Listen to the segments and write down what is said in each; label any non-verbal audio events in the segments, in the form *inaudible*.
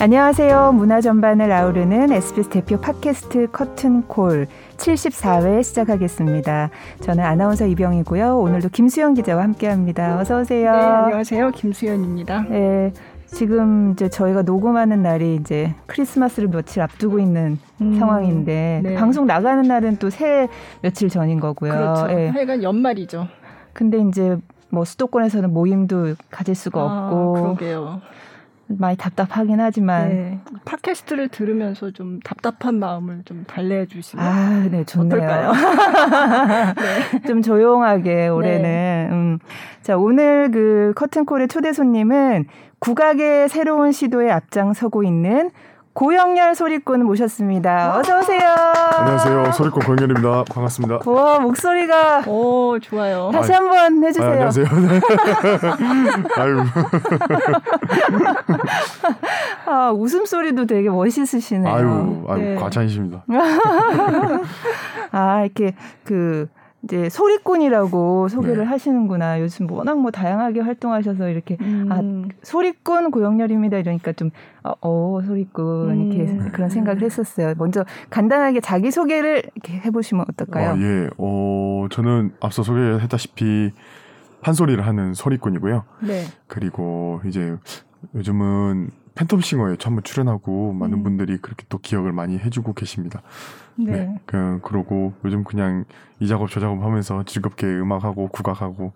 안녕하세요. 문화 전반을 아우르는 SBS 대표 팟캐스트 커튼콜 74회 시작하겠습니다. 저는 아나운서 이병이고요. 오늘도 김수영 기자와 함께합니다. 어서 오세요. 네, 안녕하세요. 김수현입니다. 네, 지금 이제 저희가 녹음하는 날이 이제 크리스마스를 며칠 앞두고 있는 음, 상황인데 네. 방송 나가는 날은 또새 며칠 전인 거고요. 그렇죠. 네. 하여간 연말이죠. 근데 이제 뭐 수도권에서는 모임도 가질 수가 아, 없고 그러게요. 많이 답답하긴 하지만 네. 팟캐스트를 들으면서 좀 답답한 마음을 좀 달래해 주시면 아, 네, 좋네요. 어떨까요? *laughs* 네. 좀 조용하게 올해는 네. 음. 자, 오늘 그 커튼콜의 초대 손님은 국악의 새로운 시도에 앞장서고 있는 고영렬 소리꾼 모셨습니다. 어서 오세요. 안녕하세요. 소리꾼 고영렬입니다. 반갑습니다. 와 목소리가 오 좋아요. 다시 한번 해주세요. 아, 안녕하세요. 네. *laughs* 아유. 아 웃음 소리도 되게 멋있으시네요. 아유, 아유 네. 과찬이십니다. *laughs* 아 이렇게 그 이제 소리꾼이라고 소개를 네. 하시는구나. 요즘 뭐 워낙 뭐 다양하게 활동하셔서 이렇게 아, 음. 아 소리꾼 고영렬입니다. 이러니까 좀 어, 어 소리꾼 음. 이렇게 그런 생각을 했었어요. 먼저 간단하게 자기 소개를 이렇게 해보시면 어떨까요? 아, 예, 어 저는 앞서 소개했다시피 판소리를 하는 소리꾼이고요. 네. 그리고 이제 요즘은 팬텀싱어에 처음 출연하고 많은 음. 분들이 그렇게 또 기억을 많이 해주고 계십니다. 네. 네. 그, 그러고 요즘 그냥 이 작업 저 작업 하면서 즐겁게 음악하고 국악하고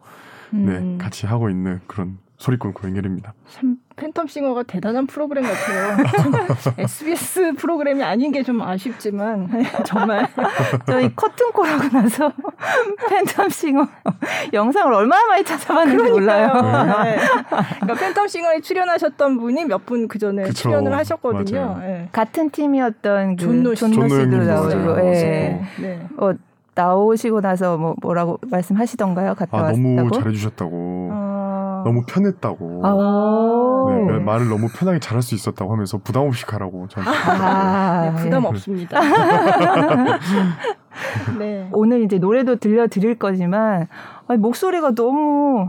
네, 음. 네, 같이 하고 있는 그런 소리꾼 고영렬입니다. 참 팬텀싱어가 대단한 프로그램 같아요. *laughs* SBS 프로그램이 아닌 게 좀 아쉽지만 *laughs* 정말 저희 커튼콜 하고 나서 *laughs* 팬텀싱어 영상을 얼마나 많이 찾아봤는지 몰라요. 네. 그러니까 팬텀싱어에 출연하셨던 분이 몇 분 그 전에 출연을 하셨거든요. 네. 같은 팀이었던 그 존노 씨도 나오고, 네. 네. 어, 나오시고 나서 뭐 뭐라고 말씀하시던가요? 갔다 아, 왔다고? 너무 잘해주셨다고. 어... 너무 편했다고. 아~ 네, 말을 너무 편하게 잘할 수 있었다고 하면서 부담 없이 가라고 저한테. 아~ 네, 부담 없습니다. *laughs* 네. 오늘 이제 노래도 들려드릴 거지만 아니, 목소리가 너무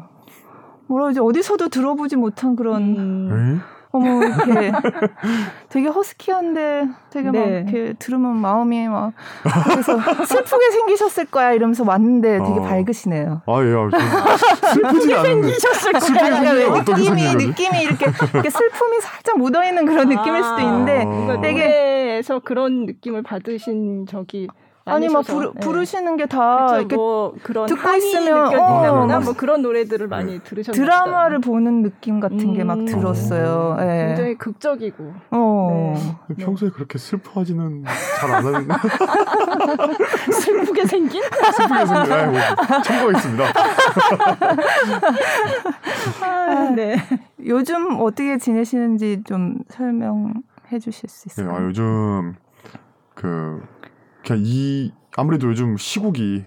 뭐라 그러지 어디서도 들어보지 못한 그런. 음... 어머 이렇게 *laughs* 되게 허스키한데 되게 네. 막 이렇게 들으면 마음이 막 그래서 슬프게 생기셨을 거야 이러면서 왔는데 되게 어. 밝으시네요. 아 예, 아, 슬프지 *laughs* 않은데 생기셨을 거야. 느낌이 느낌이 이렇게, 이렇게 슬픔이 살짝 묻어 있는 그런 느낌일 수도 있는데 아. 되게 에서 그런 느낌을 받으신 적이 아니 막 부르, 네. 부르시는 게다 이렇게 뭐 그런 듣고 있으면 어, 뭐 그런 노래들을 많이 들으셨나요? 드라마를 보는 느낌 같은 음. 게막 들었어요. 어. 네. 굉장히 극적이고. 어. 네. 평소에 그렇게 슬퍼하지는 잘 안 하는데. *laughs* *laughs* 슬프게 생긴? 슬프게 생긴. 아, 뭐, 참고하겠습니다. 아, 네. 요즘 어떻게 지내시는지 좀 설명해 주실 수 있어요? 네, 아, 요즘 그 그냥 이 아무래도 요즘 시국이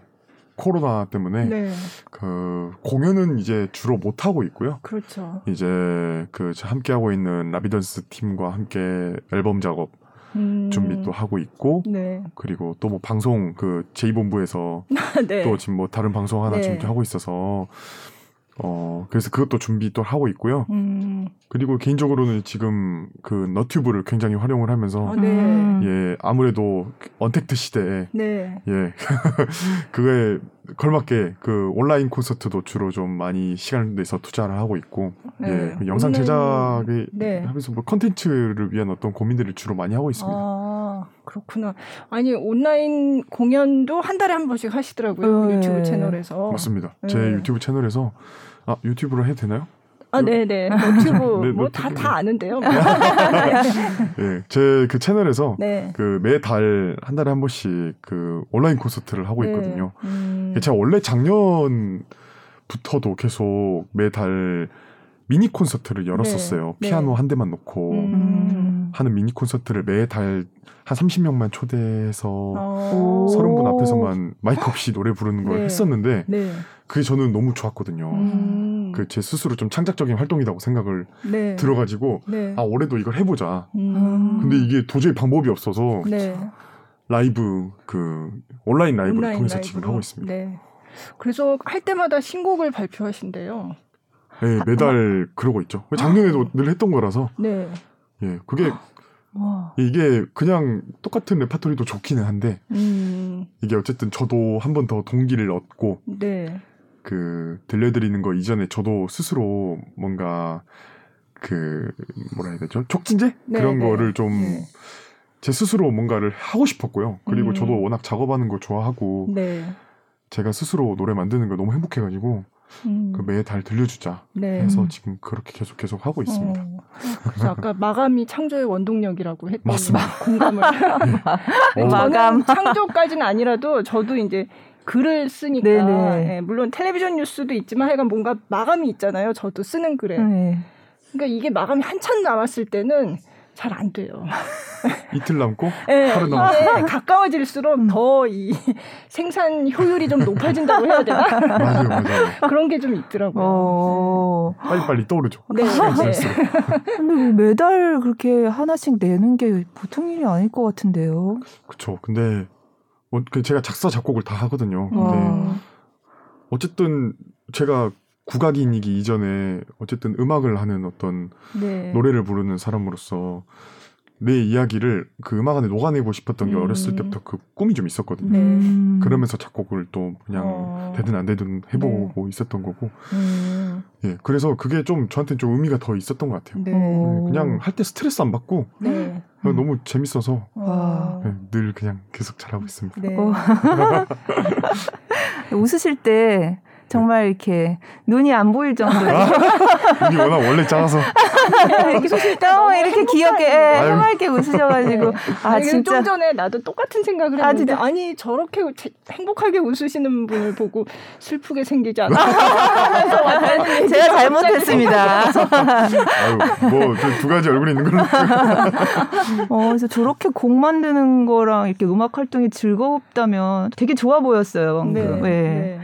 코로나 때문에 네. 그 공연은 이제 주로 못 하고 있고요. 그렇죠. 이제 그 함께 하고 있는 라비던스 팀과 함께 앨범 작업 음. 준비 또 하고 있고 네. 그리고 또 뭐 방송 그 제2본부에서 *laughs* 네. 또 지금 뭐 다른 방송 하나 네. 준비하고 있어서 어, 그래서 그것도 준비 또 하고 있고요. 음. 그리고 개인적으로는 지금 그 너튜브를 굉장히 활용을 하면서, 아, 네. 예, 아무래도 언택트 시대에, 네. 예, *laughs* 그거에 걸맞게 그 온라인 콘서트도 주로 좀 많이 시간을 내서 투자를 하고 있고, 네. 예, 그 영상 제작에 네. 하면서 뭐 컨텐츠를 위한 어떤 고민들을 주로 많이 하고 있습니다. 아, 그렇구나. 아니, 온라인 공연도 한 달에 한 번씩 하시더라고요. 어, 유튜브 채널에서. 맞습니다. 제 네. 유튜브 채널에서 아 유튜브로 해도 되나요? 아, 네네. *laughs* 유튜브 네, 뭐다 다 아는데요. *laughs* 네, 제그 채널에서 네. 그 매달 한 달에 한 번씩 그 온라인 콘서트를 하고 네. 있거든요. 네. 음. 제가 원래 작년부터도 계속 매달 미니 콘서트를 열었었어요. 네. 피아노 한 대만 놓고 음. 하는 미니 콘서트를 매달 한 30명만 초대해서 어. 30분 앞에서만 마이크 없이 노래 부르는 걸 했었는데 그게 저는 너무 좋았거든요. 음. 그 제 스스로 좀 창작적인 활동이라고 생각을 네. 들어가지고 네. 아 올해도 이걸 해보자. 음. 근데 이게 도저히 방법이 없어서 네. 라이브 그 온라인 라이브를 온라인 통해서? 지금 하고 있습니다. 네. 그래서 할 때마다 신곡을 발표하신대요. 네, 매달 아, 그러고 있죠. 작년에도 아. 늘 했던 거라서. 네. 예, 그게 와. 이게 그냥 똑같은 레파토리도 좋기는 한데 음. 이게 어쨌든 저도 한 번 더 동기를 얻고 네. 그 들려드리는 거 이전에 저도 스스로 뭔가 그 뭐라 해야 되죠 촉진제 네, 그런 네. 거를 좀제 네. 스스로 뭔가를 하고 싶었고요. 그리고 음. 저도 워낙 작업하는 거 좋아하고 네. 제가 스스로 노래 만드는 거 너무 행복해가지고 음. 그 매달 들려주자 네. 해서 지금 그렇게 계속 계속 하고 있습니다. 어. 그래서 아까 마감이 창조의 원동력이라고 했더니 맞습니다. 공감을. *laughs* *laughs* 네. 어. 마감 창조까지는 아니라도 저도 이제 글을 쓰니까 네, 물론 텔레비전 뉴스도 있지만 하여간 뭔가 마감이 있잖아요. 저도 쓰는 글에. 네. 그러니까 이게 마감이 한참 남았을 때는 잘 안 돼요. *laughs* 이틀 남고 네, 하루 남고 네, 가까워질수록 음. 더이 생산 효율이 좀 높아진다고 해야 되나? *laughs* 맞아요, 맞아요. 그런 게 좀 있더라고요. 어... 네. 빨리빨리 떠오르죠. 네. 네. 근데 뭐 매달 그렇게 하나씩 내는 게 보통 일이 아닐 것 같은데요. 그렇죠. 근데 제가 작사 작곡을 다 하거든요. 근데 와. 어쨌든 제가 국악인이기 이전에 어쨌든 음악을 하는 어떤 네. 노래를 부르는 사람으로서 내 이야기를 그 음악 안에 녹아내고 싶었던 게 음. 어렸을 때부터 그 꿈이 좀 있었거든요. 네. 그러면서 작곡을 또 그냥 어. 되든 안 되든 해보고 네. 있었던 거고. 음. 예, 그래서 그게 좀 저한테 좀 의미가 더 있었던 것 같아요. 네. 네 그냥 할 때 스트레스 안 받고 네. 너무 재밌어서 네, 늘 그냥 계속 잘하고 있습니다. 네. *laughs* 웃으실 때 정말 이렇게 눈이 안 보일 정도로. 눈이 워낙 원래 작아서. *laughs* 이렇게, 어, 이렇게 귀엽게 해맑게 웃으셔가지고. 네. 아 진짜. 좀 전에 나도 똑같은 생각을 아, 했는데 아, 아니 저렇게 행복하게 웃으시는 분을 보고 슬프게 생기지 않아. *laughs* *laughs* 제가 잘못했습니다. 아유 뭐두 가지 얼굴이 있는 걸로. 어 그래서 저렇게 곡 만드는 거랑 이렇게 음악 활동이 즐겁다면 되게 좋아 보였어요. 방금. 네. 네. 네.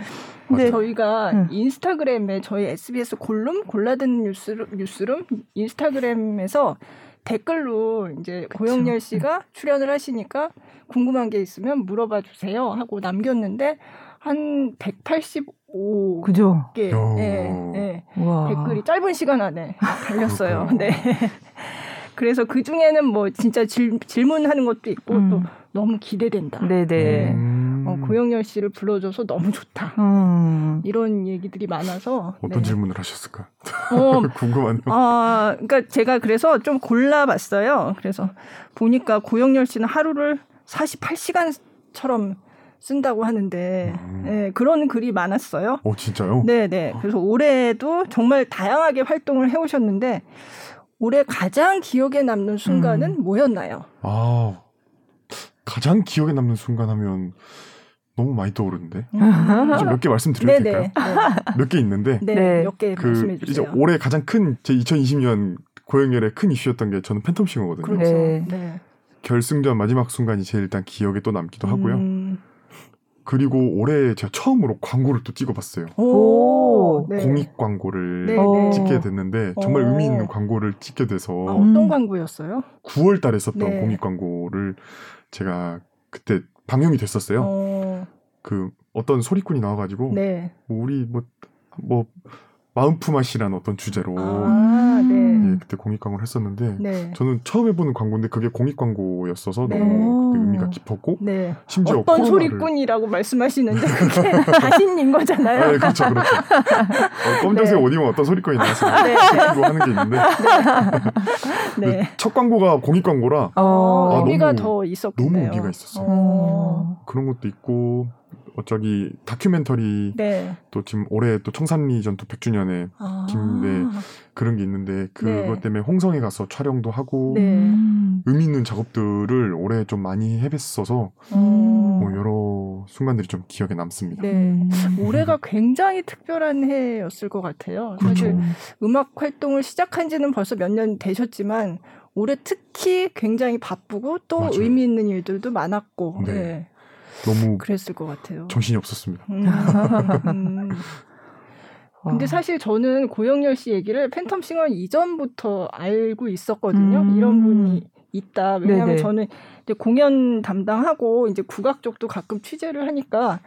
근데 저희가 응. 인스타그램에 저희 SBS 골룸 골라듣는 뉴스룸, 뉴스룸 인스타그램에서 댓글로 이제 그쵸. 고영렬 씨가 출연을 하시니까 궁금한 게 있으면 물어봐 주세요 하고 남겼는데 한 185. 그죠? 개 예, 예. 댓글이 짧은 시간 안에 *laughs* 달렸어요. 네. *laughs* 그래서 그 중에는 뭐 진짜 질, 질문하는 것도 있고 음. 또 너무 기대된다. 네네. 음. 어, 고영열 씨를 불러줘서 너무 좋다. 음. 이런 얘기들이 많아서 어떤 네. 질문을 하셨을까? 어, *laughs* 궁금하네요. 아, 그러니까 제가 그래서 좀 골라봤어요. 그래서 보니까 고영열 씨는 하루를 48시간처럼 쓴다고 하는데 음. 네, 그런 글이 많았어요. 어 진짜요? 네네. 네. 그래서 올해도 정말 다양하게 활동을 해오셨는데 올해 가장 기억에 남는 순간은 음. 뭐였나요? 아 가장 기억에 남는 순간 하면 너무 많이 떠오르는데 음. 몇개 말씀드려도 될까요? 네. 몇개 있는데 네, 네. 몇개 그 말씀해 주세요. 이제 올해 가장 큰 제 2020년 고영열의 큰 이슈였던 게 저는 팬텀 싱어거든요. 그렇죠. 네. 네. 결승전 마지막 순간이 제일 일단 기억에 또 남기도 하고요. 음. 그리고 올해 제가 처음으로 광고를 또 찍어봤어요. 오, 네. 공익 광고를 네, 네. 찍게 됐는데 정말 의미 있는 광고를 찍게 돼서 아, 어떤 광고였어요? 9월달에 썼던 네. 공익 광고를 제가 그때 방영이 됐었어요. 어. 그 어떤 소리꾼이 나와가지고 네. 뭐 우리 뭐뭐 뭐 마음 품앗이라는 어떤 주제로 아, 네. 예, 그때 공익 광고를 했었는데 네. 저는 처음 해보는 광고인데 그게 공익 광고였어서 네. 너무 그 의미가 깊었고 네. 심지어 어떤 코로나를... 소리꾼이라고 말씀하시는데 그게 *laughs* *laughs* 자신인 거잖아요. 네, 그렇죠, 그렇죠. 어, 검정색 네. 옷 입으면 어떤 소리꾼이 나와서 네. 하는 게 있는데 *laughs* 네. 첫 광고가 공익 광고라 어, 아, 의미가 너무, 더 있었군요. 너무 의미가 있었어요. 어. 그런 것도 있고 어쩌기 다큐멘터리 네. 또 지금 올해 또 청산리 전투 100주년에 아. 김네 그런 게 있는데 그것 네. 때문에 홍성에 가서 촬영도 하고 네. 의미 있는 작업들을 올해 좀 많이 해봤어서 음. 뭐 여러 순간들이 좀 기억에 남습니다. 네. 음. 올해가 굉장히 특별한 해였을 것 같아요. 그렇죠. 사실 음악 활동을 시작한 지는 벌써 몇 년 되셨지만 올해 특히 굉장히 바쁘고 또 맞아요. 의미 있는 일들도 많았고 네. 네. 너무 그랬을 것 같아요. 정신이 없었습니다. 음. 음. 근데 사실 저는 고영열 씨 얘기를 팬텀 싱어 이전부터 알고 있었거든요. 음. 이런 분이 있다. 왜냐하면 네네. 저는 이제 공연 담당하고 이제 국악 쪽도 가끔 취재를 하니까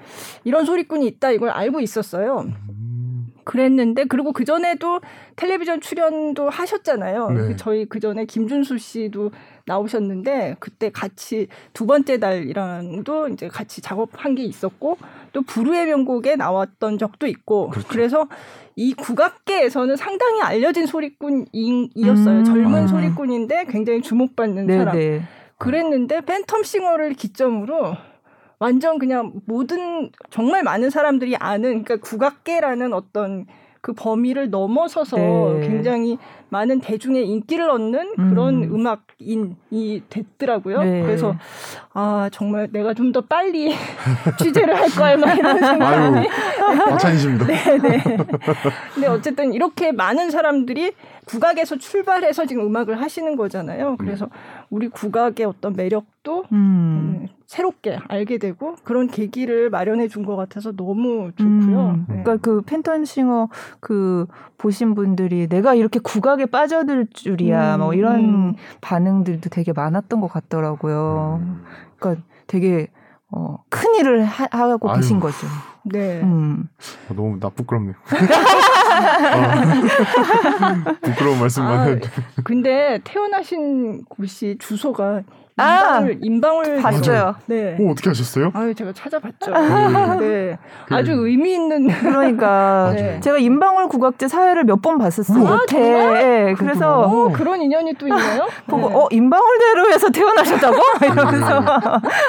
이런 소리꾼이 있다 이걸 알고 있었어요. 음. 그랬는데 그리고 그 전에도 텔레비전 출연도 하셨잖아요. 네. 저희 그 전에 김준수 씨도 나오셨는데 그때 같이 두 번째 달이랑도 이제 같이 작업한 게 있었고 또 부르의 명곡에 나왔던 적도 있고 그렇죠. 그래서이 국악계에서는 상당히 알려진 소리꾼이었어요. 음. 젊은 아. 소리꾼인데 굉장히 주목받는 네네. 사람. 네. 그랬는데 팬텀싱어를 기점으로 완전 그냥 모든 정말 많은 사람들이 아는 그러니까 국악계라는 어떤 그 범위를 넘어서서 네. 굉장히 많은 대중의 인기를 얻는 그런 음. 악인이 됐더라고요. 네. 그래서 아 정말 내가 좀 더 빨리 *laughs* 취재를 할 걸 막 이런 생각이. 마찬가지입니다. *laughs* 네, 네. 근데 어쨌든 이렇게 많은 사람들이 국악에서 출발해서 지금 음악을 하시는 거잖아요. 그래서 음. 우리 국악의 어떤 매력도 음. 음. 새롭게 알게 되고 그런 계기를 마련해 준 것 같아서 너무 좋고요. 음. 네. 그러니까 그 펜턴싱어 그 보신 분들이 내가 이렇게 국악에 빠져들 줄이야 뭐 이런 음. 반응들도 되게 많았던 것 같더라고요. 음. 그러니까 되게 어, 큰 일을 하, 고 아유. 계신 거죠. 네. 음. 아, 너무 나 부끄럽네요. *laughs* 아, *laughs* 부끄러운 말씀만 아, 해도. 근데 태어나신 곳이 주소가 인방울, 아, 인방울 봤어요. 네. 오, 어떻게 하셨어요? 아유, 제가 찾아봤죠. 아, 네. 그, 아주 의미 있는. 그러니까 네. 제가 인방울 국악제 사회를 몇 번 봤었어요. 아, 정말? 네, 그래서 오, 그런 인연이 또 있나요? *laughs* 보고 네. 어 인방울 대로에서 태어나셨다고? *laughs* 이러면서.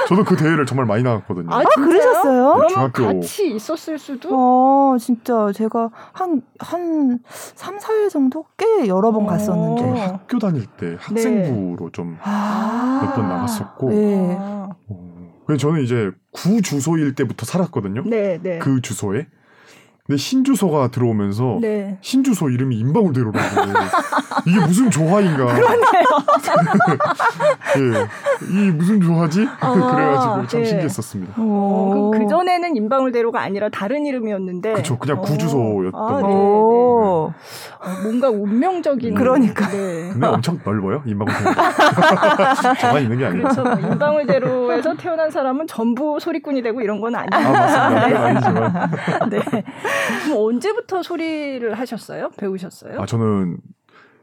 저도 그 대회를 정말 많이 나갔거든요. 아, 아 그러셨어요? 그러면 중학교. 같이 있었을 수도. 어, 진짜 제가 한한 3, 4회 정도 꽤 여러 번 어. 갔었는데. 학교 다닐 때 학생부로 네. 좀 아. 몇번 나갔었고. 네. 어, 저는 이제 구 주소일 때부터 살았거든요. 네, 네. 그 주소에. 근데 신주소가 들어오면서 네. 신주소 이름이 인방울대로라고 *laughs* 이게 무슨 조화인가? 그러네요. *laughs* 예, 이 무슨 조화지? 아, 그래가지고 참 네. 신기했었습니다. 어, 그, 그 전에는 인방울대로가 아니라 다른 이름이었는데, 그렇죠, 그냥 구주소였던 아, 거. 네, 네, 어, 뭔가 운명적인. 그러니까. 네. 근데 엄청 넓어요 인방울대로. 저만 *laughs* 있는 게 아니에요. 그렇죠. 인방울대로에서 태어난 사람은 전부 소리꾼이 되고 이런 건 아니에요. 아 맞습니다. 네. 아니지만. 네. 그럼 언제부터 소리를 하셨어요? 배우셨어요? 아, 저는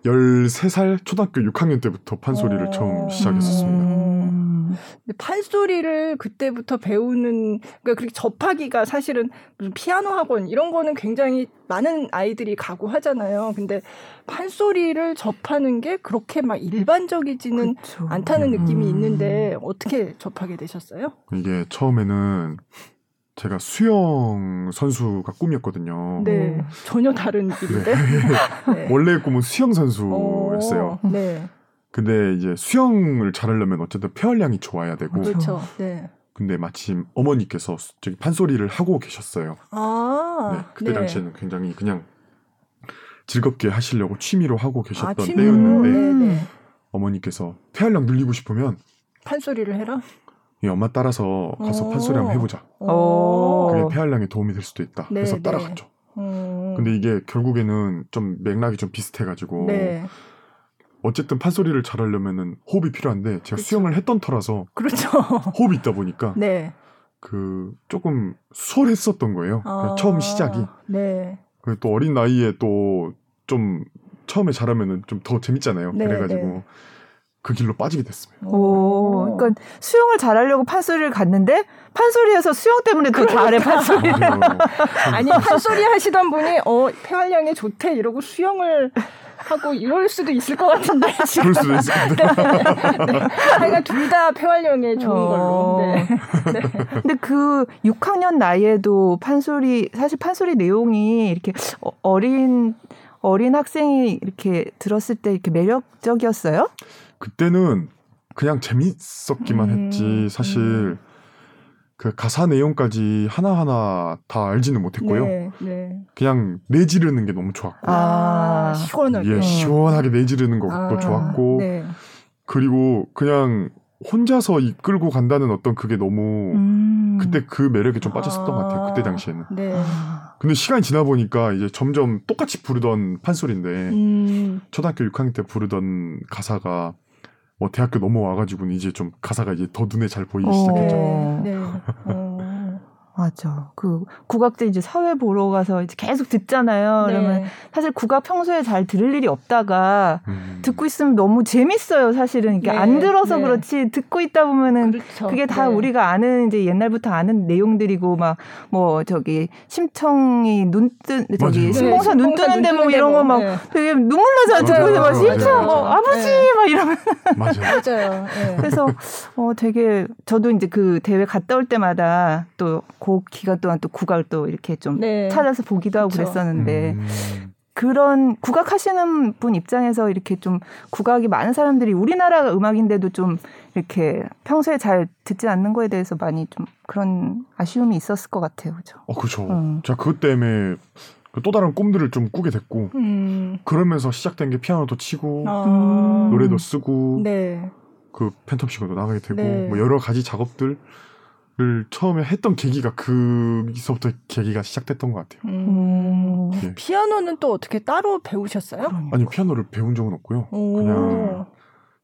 13살 초등학교 6학년 때부터 판소리를 어... 처음 시작했었습니다. 음... 근데 판소리를 그때부터 배우는 그러니까 그렇게 접하기가 사실은 무슨 피아노 학원 이런 거는 굉장히 많은 아이들이 가고 하잖아요. 근데 판소리를 접하는 게 그렇게 막 일반적이지는 그쵸. 않다는 느낌이 음... 있는데 어떻게 접하게 되셨어요? 이게 처음에는 제가 수영 선수가 꿈이었거든요. 네. 전혀 다른 길인데. 네. *laughs* 네. 원래 꿈은 수영 선수였어요. 오, 네. 근데 이제 수영을 잘하려면 어쨌든 폐활량이 좋아야 되고. 그렇죠. 네. 근데 마침 어머니께서 저기 판소리를 하고 계셨어요. 아. 네. 그때 네. 당시에는 굉장히 그냥 즐겁게 하시려고 취미로 하고 계셨던 아, 때였는데 음. 어머니께서 폐활량 늘리고 싶으면 판소리를 해라. 이 엄마 따라서 가서 판소리 한번 해보자. 그게 폐활량에 도움이 될 수도 있다. 네, 그래서 네. 따라갔죠. 음. 근데 이게 결국에는 좀 맥락이 좀 비슷해가지고 네. 어쨌든 판소리를 잘하려면은 호흡이 필요한데 제가 그렇죠. 수영을 했던 터라서 그렇죠. 호흡이 있다 보니까 네. 그 조금 수월했었던 거예요. 아, 처음 시작이. 네. 또 어린 나이에 또 좀 처음에 잘하면은 좀 더 재밌잖아요. 네, 그래가지고 네. 그 길로 빠지게 됐습니다. 오, 그러니까 수영을 잘하려고 판소리를 갔는데 판소리에서 수영 때문에 더 그러니까. 잘해 판소리. *laughs* 아니 판소리 하시던 분이 어 폐활량에 좋대 이러고 수영을 하고 이럴 수도 있을 것 같은데. *laughs* 그럴 수도 있을 것 같아요. 네. 하여간 네. 둘다 폐활량에 좋은 어. 걸로. 네. 네. 근데 그 6학년 나이에도 판소리 사실 판소리 내용이 이렇게 어, 어린 어린 학생이 이렇게 들었을 때 이렇게 매력적이었어요? 그때는 그냥 재밌었기만 음, 했지 사실 음. 그 가사 내용까지 하나하나 다 알지는 못했고요. 네, 네. 그냥 내지르는 게 너무 좋았고. 아, 시원하게. 예, 시원하게 내지르는 것도 아, 좋았고. 네. 그리고 그냥 혼자서 이끌고 간다는 어떤 그게 너무 음. 그때 그 매력에 좀 빠졌었던 아, 것 같아요. 그때 당시에는. 네. 근데 시간이 지나 보니까 이제 점점 똑같이 부르던 판소리인데 음. 초등학교 6학년 때 부르던 가사가 뭐 대학교 넘어와가지고는 이제 좀 가사가 이제 더 눈에 잘 보이기 어. 시작했죠. 네. 네. 어. 맞아. 그 국악제 이제 사회 보러 가서 이제 계속 듣잖아요. 네. 그러면 사실 국악 평소에 잘 들을 일이 없다가 음. 듣고 있으면 너무 재밌어요. 사실은 이게 네. 안 들어서 네. 그렇지 듣고 있다 보면은 그렇죠. 그게 다 네. 우리가 아는 이제 옛날부터 아는 내용들이고 막 뭐 저기 심청이 눈뜬 저기 신봉사 눈 뜨는데 뭐 이런 거막 네. 되게 눈물 나잖아 듣고 있으면 막 심청 뭐 아버지 막 이러면 맞아요. *laughs* 맞아요. 그래서 어 되게 저도 이제 그 대회 갔다 올 때마다 또그 기간 동안 또 국악을 또 이렇게 좀 네. 찾아서 보기도 하고 그렇죠. 그랬었는데 음. 그런 국악 하시는 분 입장에서 이렇게 좀 국악이 많은 사람들이 우리나라 음악인데도 좀 이렇게 평소에 잘 듣지 않는 거에 대해서 많이 좀 그런 아쉬움이 있었을 것 같아요. 그죠? 어, 그렇죠. 음. 제가 그것 때문에 그또 다른 꿈들을 좀 꾸게 됐고 음. 그러면서 시작된 게 피아노도 치고 아. 노래도 쓰고 네. 그 팬텀 싱어도 나가게 되고 네. 뭐 여러 가지 작업들 를 처음에 했던 계기가 그기서부터 계기가 시작됐던 것 같아요. 음. 예. 피아노는 또 어떻게 따로 배우셨어요? 아니 피아노를 배운 적은 없고요. 오. 그냥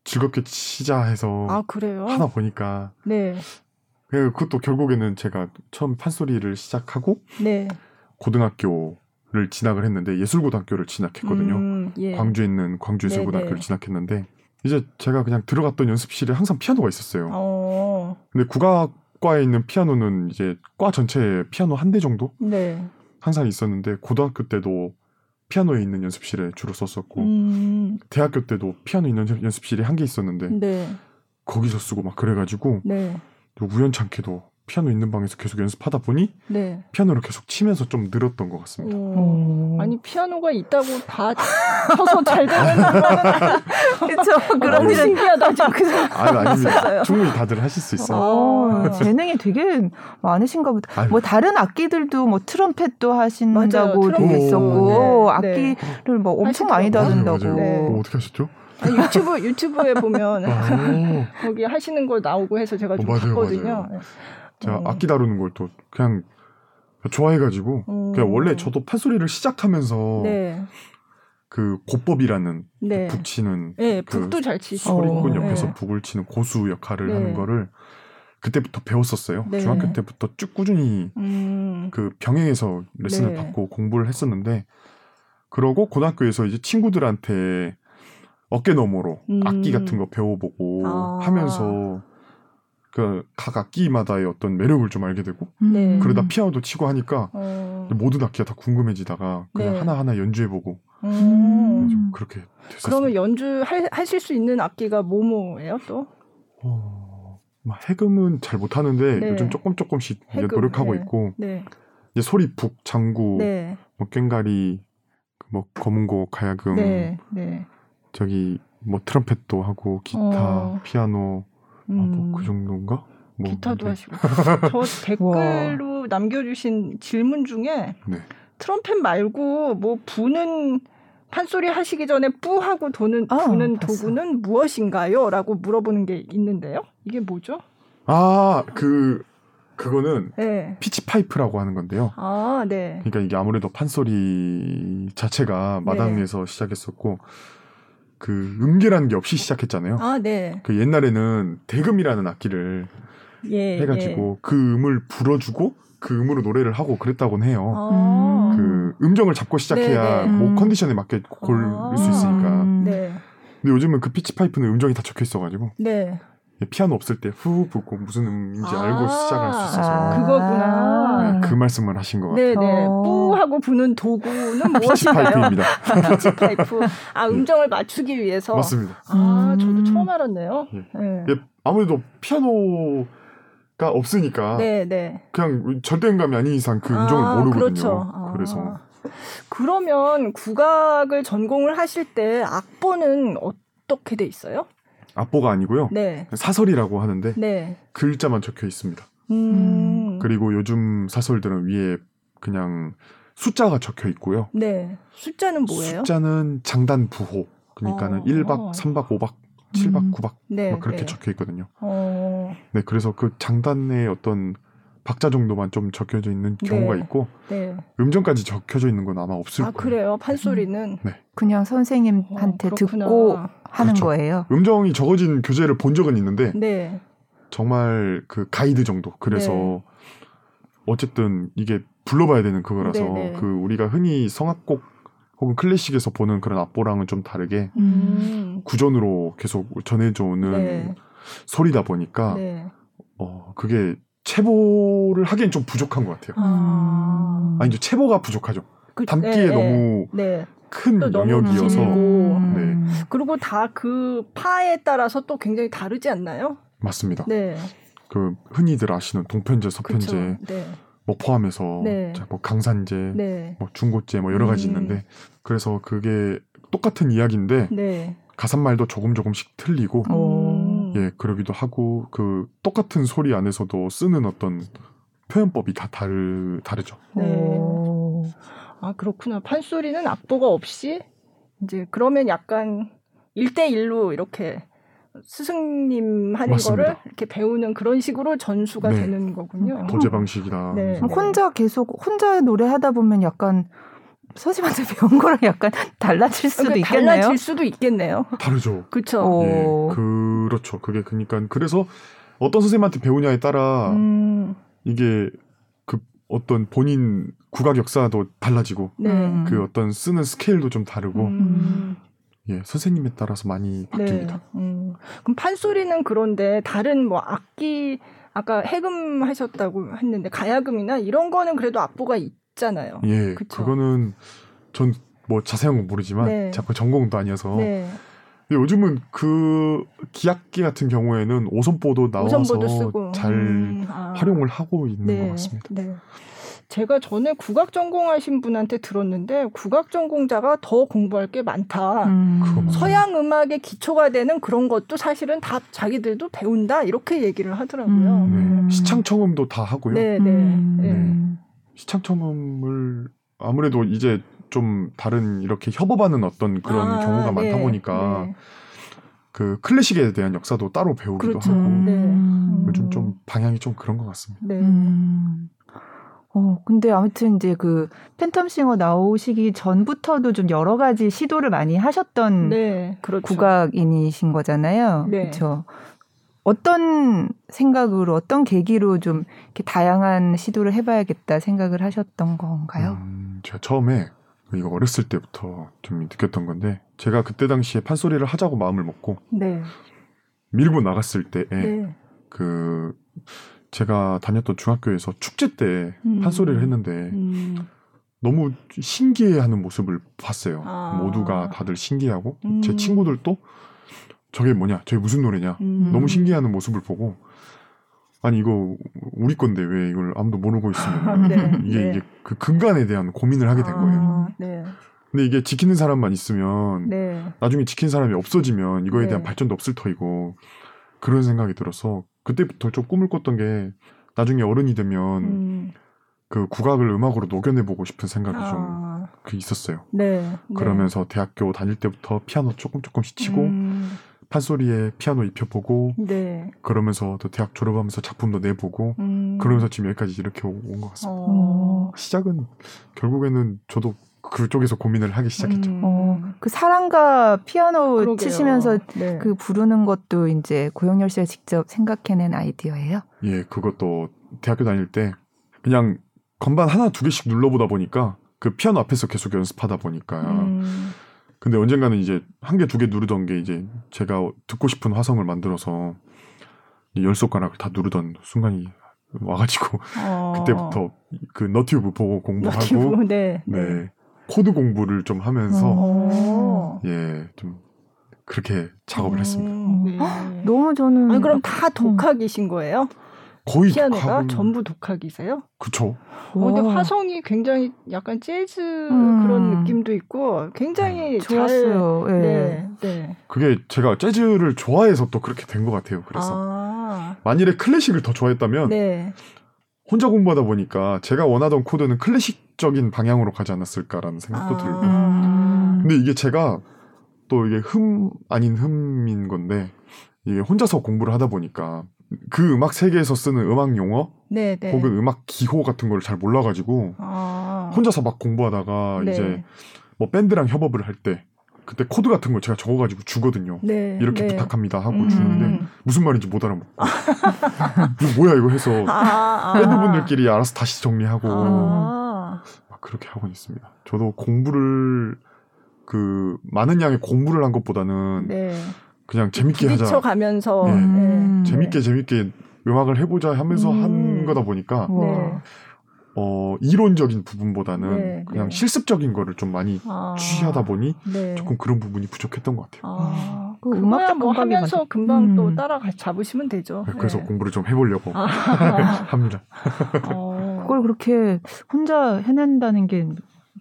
즐겁게 치자 해서 아, 그래요? 하나 보니까 네. 그것도 결국에는 제가 처음 판소리를 시작하고 네. 고등학교를 진학을 했는데 예술고등학교를 진학했거든요. 음, 예. 광주에 있는 광주예술고등학교를 네네. 진학했는데 이제 제가 그냥 들어갔던 연습실에 항상 피아노가 있었어요. 어. 근데 국악 과에 있는 피아노는 이제 과 전체에 피아노 한 대 정도 네. 항상 있었는데 고등학교 때도 피아노에 있는 연습실에 주로 썼었고 음. 대학교 때도 피아노 있는 연습실이 한 개 있었는데 네. 거기서 쓰고 막 그래가지고 네. 우연찮게도 피아노 있는 방에서 계속 연습하다 보니 네. 피아노를 계속 치면서 좀 늘었던 것 같습니다. 오. 아니 피아노가 있다고 다 쳐서 잘 되는 그렇죠. 그런 신기하다 좀 그 아니 아닙니다. 충분히 다들 하실 수 있어요. 아, 재능이 되게 많으신가 보다. 아유. 뭐 다른 악기들도 뭐 트럼펫도 하신다고 되게 있었고 네. 네. 악기를 뭐 엄청 많이 다룬다고. 네. 어, 어떻게 하셨죠? 아니, 유튜브 유튜브에 보면 *laughs* 거기 하시는 거 나오고 해서 제가 좀 어, 맞아요, 봤거든요. 맞아요. 제가 어. 악기 다루는 걸 또 그냥 좋아해가지고 음. 그냥 원래 저도 판소리를 시작하면서 네. 그 고법이라는 네. 북 치는 네, 그 북도 잘 치시고 소리꾼 옆에서 네. 북을 치는 고수 역할을 네. 하는 거를 그때부터 배웠었어요. 네. 중학교 때부터 쭉 꾸준히 음. 그 병행해서 레슨을 네. 받고 공부를 했었는데 그러고 고등학교에서 이제 친구들한테 어깨 너머로 음. 악기 같은 거 배워보고 아. 하면서 그 각 악기마다의 어떤 매력을 좀 알게 되고 음. 네. 그러다 피아노도 치고 하니까 어. 모든 악기가 다 궁금해지다가 그냥 네. 하나하나 연주해보고 음. 그렇게 됐었어요. 그러면 연주 하실 수 있는 악기가 뭐뭐예요 또? 어, 해금은 잘 못하는데 네. 요즘 조금 조금씩 해금, 노력하고 네. 있고 네. 이제 소리 북 장구 네. 뭐 꽹가리 뭐 검은고 가야금 저기 뭐 트럼펫도 하고 기타 어. 피아노 음. 아, 뭐 그 정도인가? 뭐 기타도 네. 하시고. 저 *laughs* 댓글로 남겨주신 질문 중에 네. 트럼펫 말고 뭐 부는 판소리 하시기 전에 뿌 하고 도는 아, 부는 봤어. 도구는 무엇인가요? 라고 물어보는 게 있는데요. 이게 뭐죠? 아, 그 그거는 네. 피치 파이프라고 하는 건데요. 아, 네. 그러니까 이게 아무래도 판소리 자체가 마당에서 네. 시작했었고 그 음계라는 게 없이 시작했잖아요. 아, 네. 그 옛날에는 대금이라는 악기를 예, 해가지고 예. 그 음을 불어주고 그 음으로 노래를 하고 그랬다곤 해요. 아. 그 음정을 잡고 시작해야 네, 네. 뭐 컨디션에 맞게 고를 아. 수 있으니까. 네. 근데 요즘은 그 pitch pipe는 음정이 다 적혀 있어가지고. 네. 예, 피아노 없을 때 후 불고 무슨 음인지 아~ 알고 시작할 수 있어서 아~ 그거구나. 네, 그 말씀을 하신 것 같아요. 네네. 어. 뿌 하고 부는 도구는 *laughs* 무엇인가요? 파이프입니다. pitch pipe. 아 음정을 맞추기 위해서. 맞습니다. 아 저도 처음 알았네요. 예. 네. 예, 아무래도 피아노 가 없으니까. 네네. 그냥 절대음감이 아닌 이상 그 음정을 아, 모르거든요. 그렇죠. 아. 그래서. 그러면 국악을 전공을 하실 때 악보는 어떻게 돼 있어요? 악보가 아니고요. 네. 사설이라고 하는데 네. 글자만 적혀 있습니다. 음. 그리고 요즘 사설들은 위에 그냥 숫자가 적혀 있고요. 네. 숫자는 뭐예요? 숫자는 장단 부호. 그러니까는 어. 1박, 3박, 5박, 7박, 음. 9박 네, 그렇게 네. 적혀 있거든요. 어. 네, 그래서 그 장단의 어떤 박자 정도만 좀 적혀져 있는 경우가 네. 있고 네. 음정까지 적혀져 있는 건 아마 없을 아, 거예요. 그래요? 판소리는? 네. 그냥 선생님한테 어, 듣고 하는 그렇죠. 거예요. 음정이 적어진 교재를 본 적은 있는데 네. 정말 그 가이드 정도. 그래서 네. 어쨌든 이게 불러봐야 되는 그거라서 네네. 그 우리가 흔히 성악곡 혹은 클래식에서 보는 그런 악보랑은 좀 다르게 음. 구전으로 계속 전해져 오는 네. 소리다 보니까 네. 어 그게 체보를 하기엔 좀 부족한 것 같아요. 아. 아니 이제 체보가 부족하죠. 그, 담기에 네, 너무 네. 큰 영역이어서 네. 그리고 다 그 파에 따라서 또 굉장히 다르지 않나요? 맞습니다. 네. 그 흔히들 아시는 동편제, 서편제 네. 뭐 포함해서 네. 뭐 강산제, 네. 뭐 중고제 뭐 여러 가지 음. 있는데 그래서 그게 똑같은 이야기인데 네. 가사말도 조금 조금씩 틀리고 오. 예 그러기도 하고 그 똑같은 소리 안에서도 쓰는 어떤 표현법이 다 다르 다르죠. 네. 아 그렇구나. 판소리는 악보가 없이 이제 그러면 약간 일대일로 이렇게 스승님 하는 맞습니다. 거를 이렇게 배우는 그런 식으로 전수가 네. 되는 거군요. 도제 방식이다. 네. 혼자 계속 혼자 노래하다 보면 약간 선생님한테 *laughs* 배운 거랑 약간 달라질 수도 그러니까 있겠네요. 달라질 수도 있겠네요. 다르죠. 그렇죠. 예, 그렇죠. 그게 그러니까 그래서 어떤 선생님한테 배우냐에 따라 음. 이게 그 어떤 본인 국악 역사도 달라지고 네. 그 어떤 쓰는 스케일도 좀 다르고 음. 예, 선생님에 따라서 많이 바뀝니다. 네. 음. 그럼 판소리는 그런데 다른 뭐 악기 아까 해금 하셨다고 했는데 가야금이나 이런 거는 그래도 악보가 있잖아요. 예, 그쵸? 그거는 전 뭐 자세한 건 모르지만 네. 제가 전공도 아니어서 네. 근데 요즘은 그 기악기 같은 경우에는 오선보도 나와서 오선보도 잘 음, 아. 활용을 하고 있는 네. 것 같습니다. 네. 제가 전에 국악 전공하신 분한테 들었는데 국악 전공자가 더 공부할 게 많다. 음. 서양 음악의 기초가 되는 그런 것도 사실은 다 자기들도 배운다 이렇게 얘기를 하더라고요. 음. 네. 시창 청음도 다 하고요. 네, 네. 음. 네. 시창 청음을 아무래도 이제 좀 다른 이렇게 협업하는 어떤 그런 아, 경우가 많다 네. 보니까 네. 그 클래식에 대한 역사도 따로 배우기도 그렇죠. 하고 네. 요즘 좀 방향이 좀 그런 것 같습니다. 네. 음. 어, 근데 아무튼 이제 그 팬텀싱어 나오시기 전부터도 좀 여러 가지 시도를 많이 하셨던 네, 그렇죠. 국악인이신 거잖아요. 네. 그렇죠. 어떤 생각으로 어떤 계기로 좀 이렇게 다양한 시도를 해봐야겠다 생각을 하셨던 건가요? 음, 제가 처음에 이거 어렸을 때부터 좀 느꼈던 건데 제가 그때 당시에 판소리를 하자고 마음을 먹고 네. 밀고 나갔을 때에 네. 그 제가 다녔던 중학교에서 축제 때 음. 판소리를 했는데 음. 너무 신기해하는 모습을 봤어요. 아. 모두가 다들 신기하고 음. 제 친구들도 저게 뭐냐, 저게 무슨 노래냐, 음. 너무 신기해하는 모습을 보고 아니 이거 우리 건데 왜 이걸 아무도 모르고 있으면 *laughs* 네. 이게 네. 이게 그 근간에 대한 고민을 하게 된 거예요. 아, 네. 근데 이게 지키는 사람만 있으면 네. 나중에 지킨 사람이 없어지면 이거에 대한 네. 발전도 없을 터이고 그런 생각이 들어서 그때부터 좀 꿈을 꿨던 게 나중에 어른이 되면 음. 그 국악을 음악으로 녹여내보고 싶은 생각이 아. 좀그 있었어요. 네, 네. 그러면서 네. 대학교 다닐 때부터 피아노 조금 조금씩 치고 음. 판소리에 피아노 입혀보고 네. 그러면서 또 대학 졸업하면서 작품도 내보고 음. 그러면서 지금 여기까지 이렇게 온 것 같습니다. 어. 시작은 결국에는 저도 그쪽에서 고민을 하기 시작했죠. 음. 어, 그 사랑과 피아노 그러게요. 치시면서 네. 그 부르는 것도 이제 고영열 씨가 직접 생각해낸 아이디어예요? 예, 그것도 대학교 다닐 때 그냥 건반 하나 두 개씩 눌러보다 보니까 그 피아노 앞에서 계속 연습하다 보니까 음. 근데 언젠가는 이제 한 개 두 개 누르던 게 이제 제가 듣고 싶은 화성을 만들어서 열 손가락을 다 누르던 순간이 와가지고 어. *laughs* 그때부터 그 너튜브 보고 공부하고 너튜브, 네, 네. 네. 코드 공부를 좀 하면서 어. 예좀 그렇게 작업을 음, 했습니다. 네. 너무 저는 아니, 그럼 다 독학이신 거예요? 거의 피아노가 독학은... 전부 독학이세요? 그쵸. 어, 근데 화성이 굉장히 약간 재즈 음. 그런 느낌도 있고 굉장히 음, 좋았어요. 잘, 네. 네. 그게 제가 재즈를 좋아해서 또 그렇게 된 것 같아요. 그래서 아. 만일에 클래식을 더 좋아했다면 네. 혼자 공부하다 보니까 제가 원하던 코드는 클래식적인 방향으로 가지 않았을까라는 생각도 아. 들고. 근데 이게 제가 또 이게 흠 아닌 흠인 건데 이게 혼자서 공부를 하다 보니까 그 음악 세계에서 쓰는 음악 용어 네네. 네. 혹은 음악 기호 같은 걸 잘 몰라가지고 아. 혼자서 막 공부하다가 네. 이제 뭐 밴드랑 협업을 할 때 그때 코드 같은 걸 제가 적어가지고 주거든요. 네, 이렇게 네. 부탁합니다 하고 음. 주는데 무슨 말인지 못 알아먹고 *laughs* 이거 뭐야 이거 해서 아, 아. 밴드분들끼리 알아서 다시 정리하고 아. 막 그렇게 하고 있습니다. 저도 공부를 그 많은 양의 공부를 한 것보다는 네. 그냥 재밌게 하자. 가면서 네. 음. 재밌게 재밌게 음악을 해보자 하면서 음. 한 거다 보니까 네. 어, 이론적인 부분보다는 네, 그냥 네. 실습적인 거를 좀 많이 아, 취하다 보니 네. 조금 그런 부분이 부족했던 것 같아요. 아, 그 음악적 뭐 하면서 맞아. 금방 음. 또 따라 잡으시면 되죠. 네, 그래서 네. 공부를 좀 해보려고 아, *laughs* 합니다. 어. 그걸 그렇게 혼자 해낸다는 게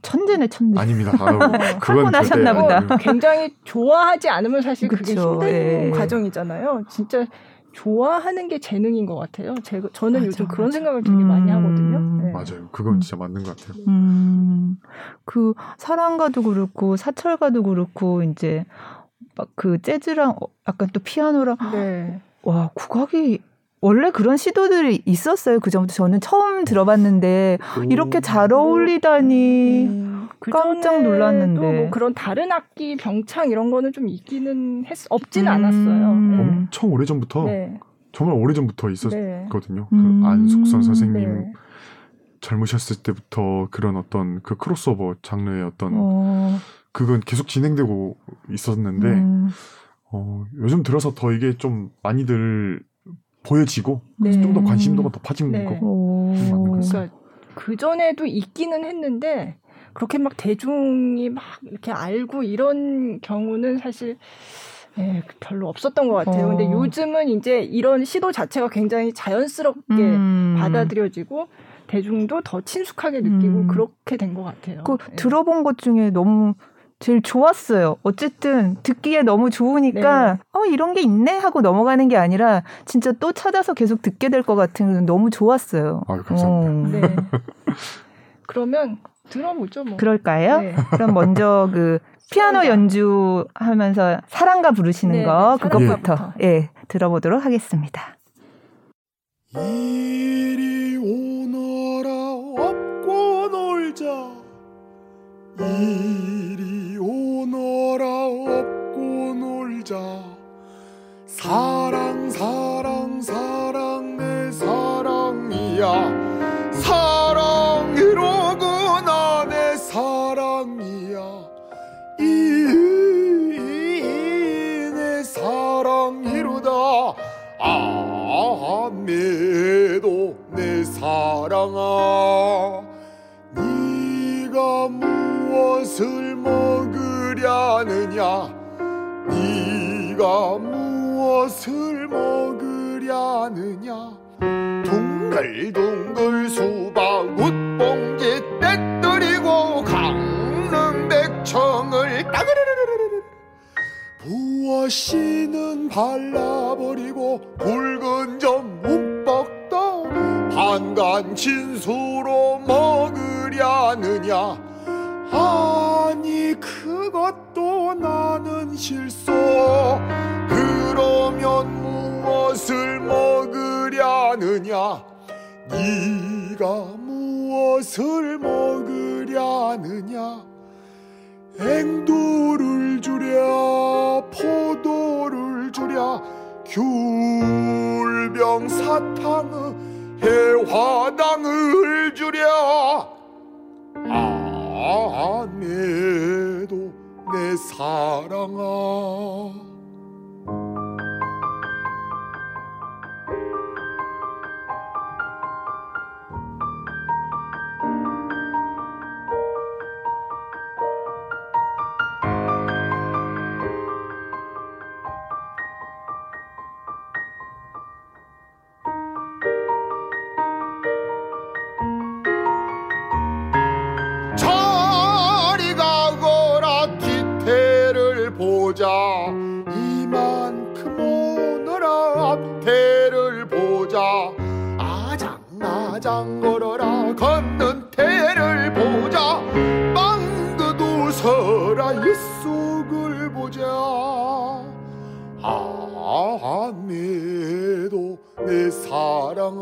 천재네 천재. 아닙니다. 아유, *laughs* 그건 나셨나 보다. 굉장히 좋아하지 않으면 사실 그게 힘든 예. 과정이잖아요. 진짜 좋아하는 게 재능인 것 같아요. 제가 저는 맞아, 요즘 그런 맞아. 생각을 되게 음, 많이 하거든요. 네. 맞아요. 그건 진짜 맞는 것 같아요. 음, 그 사랑가도 그렇고 사철가도 그렇고 이제 막 그 재즈랑 어, 약간 또 피아노랑 네. 와 국악이 원래 그런 시도들이 있었어요. 그 전부터 저는 처음 들어봤는데 오. 이렇게 잘 어울리다니 음, 깜짝 놀랐는데 뭐 그런 다른 악기 병창 이런 거는 좀 있기는 했 없진 음. 않았어요. 네. 엄청 오래 전부터 네. 정말 오래 전부터 있었거든요. 네. 그 음. 안숙선 선생님 네. 젊으셨을 때부터 그런 어떤 그 크로스오버 장르의 어떤 어. 그건 계속 진행되고 있었는데 음. 어, 요즘 들어서 더 이게 좀 많이들 보여지고 네. 좀더 관심도가 높아진 네. 거고. 그러니까 그 전에도 있기는 했는데 그렇게 막 대중이 막 이렇게 알고 이런 경우는 사실 예, 별로 없었던 것 같아요. 어. 근데 요즘은 이제 이런 시도 자체가 굉장히 자연스럽게 음. 받아들여지고 대중도 더 친숙하게 느끼고 음. 그렇게 된 것 같아요. 그 예. 들어본 것 중에 너무 제일 좋았어요. 어쨌든 듣기에 너무 좋으니까 네. 어 이런 게 있네 하고 넘어가는 게 아니라 진짜 또 찾아서 계속 듣게 될 것 같은 너무 좋았어요. 아 감사합니다. 어. 네. *laughs* 그러면 들어보죠 뭐. 그럴까요? 네. 그럼 먼저 그 피아노 연주하면서 사랑가 부르시는 네, 거 네, 그것부터 예 네, 들어보도록 하겠습니다. 이리 오너라 업고 놀자 이오 너라 업고 놀자. 사랑 사랑 사랑 내 사랑이야. 사랑이로구나 내 사랑이야. 이내 사랑이로다. 아메도 내 사랑아. 네가 무엇을 먹으려느냐? 네가 무엇을 먹으려느냐? 둥글둥글 수박 웃봉지 떼뜨리고 강릉 백청을 따그르르르르 부어씨는 발라버리고 붉은 점 움뻑 떠. 반간 진수로 먹으려느냐 아니 그것도 나는 실소. 그러면 무엇을 먹으려느냐? 네가 무엇을 먹으려느냐? 앵두를 주랴 포도를 주랴 귤병 사탕의 해화당을 주랴 아내도 내 사랑아 아장아장 걸어라 걷는 태를 보자. 망그도 서라 입속을 보자. 아내도 내 사랑아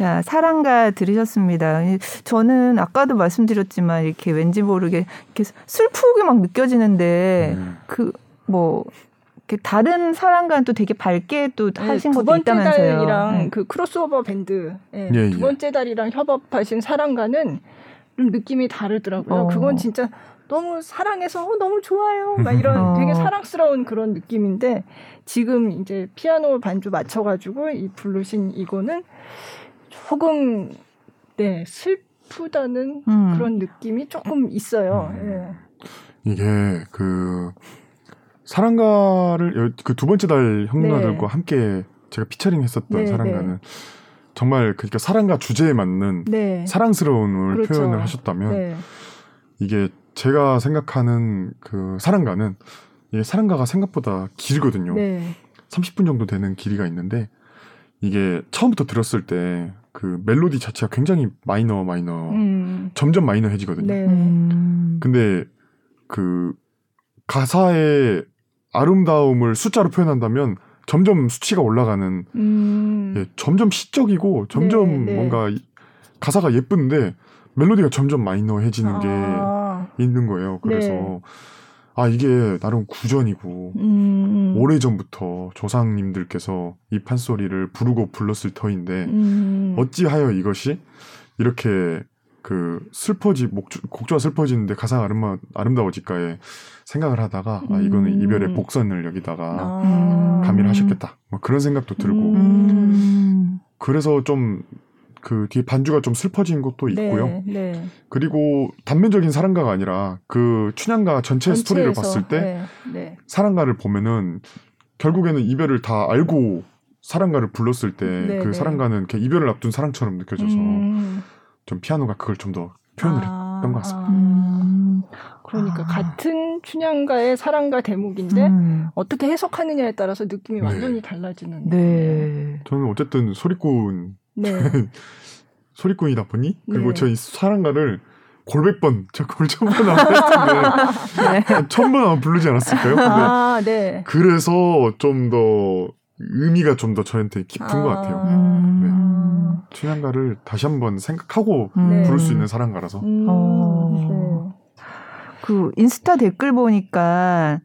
자, 사랑가 들으셨습니다. 저는 아까도 말씀드렸지만 이렇게 왠지 모르게 이렇게 슬프게 막 느껴지는데 음. 그뭐 다른 사람과는 또 되게 밝게 또 네, 하신 것도 있다면서요. 달이랑 네. 그 크로스오버 밴드 네, 예, 두 예. 번째 달이랑 협업하신 사랑가는 좀 느낌이 다르더라고요. 어. 그건 진짜 너무 사랑해서 어, 너무 좋아요. 막 이런 *laughs* 어. 되게 사랑스러운 그런 느낌인데 지금 이제 피아노 반주 맞춰가지고 이 부르신 이거는 조금 네 슬프다는 음. 그런 느낌이 조금 있어요. 음. 예. 이게 그 사랑가를 그 두 번째 달 형누나들과 네. 함께 제가 피처링 했었던 네, 사랑가는 네. 정말 그러니까 사랑가 주제에 맞는 네. 사랑스러움을 그렇죠. 표현을 하셨다면 네. 이게 제가 생각하는 그 사랑가는 이게 사랑가가 생각보다 길거든요. 30분 정도 되는 길이가 있는데 이게 처음부터 들었을 때 그 멜로디 자체가 굉장히 마이너 마이너 음. 점점 마이너해지거든요. 음. 근데 그 가사의 아름다움을 숫자로 표현한다면 점점 수치가 올라가는 음. 예, 점점 시적이고 점점 네, 네. 뭔가 가사가 예쁜데 멜로디가 점점 마이너해지는 아. 게 있는 거예요. 그래서 네. 아 이게 나름 구전이고 음. 오래 전부터 조상님들께서 이 판소리를 부르고 불렀을 터인데 음. 어찌하여 이것이 이렇게 그 슬퍼지 목 곡조가 슬퍼지는데 가사가 아름다, 아름다워질까에 생각을 하다가 음. 아 이거는 음. 이별의 복선을 여기다가 아. 가미를 하셨겠다 뭐 그런 생각도 들고 음. 그래서 좀 그 뒤에 반주가 좀 슬퍼진 것도 네, 있고요. 네, 네. 그리고 단면적인 사랑가가 아니라 그 춘향가 전체 전체에서, 스토리를 봤을 때 네, 네. 사랑가를 보면은 결국에는 이별을 다 알고 사랑가를 불렀을 때그 네, 사랑가는 이별을 앞둔 사랑처럼 느껴져서 음. 좀 피아노가 그걸 좀 더 표현을 아, 했던 것 같습니다. 음, 그러니까 아. 같은 춘향가의 사랑가 대목인데 음. 어떻게 해석하느냐에 따라서 느낌이 네. 완전히 달라지는. 네. 저는 어쨌든 소리꾼 네. *laughs* 소리꾼이다 보니 그리고 네. 저희 사랑가를 골백 번 저 골천번 안 했는데 네. 천번 안 부르지 않았을까요? 아, 네. 그래서 좀 더 의미가 좀 더 저한테 깊은 아. 것 같아요. 음. 네. 춘향가를 다시 한번 생각하고 음. 부를 수 있는 사랑가라서. 음. 어. 네. 그 인스타 댓글 보니까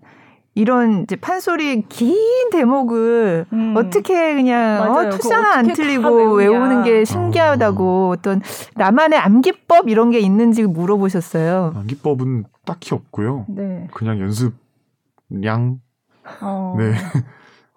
이런 이제 판소리 긴 대목을 음. 어떻게 그냥 어, 투사는 안 틀리고 외우는 게 신기하다고 어. 어떤 나만의 암기법 이런 게 있는지 물어보셨어요. 암기법은 딱히 없고요. 네. 그냥 연습량. 어. 네.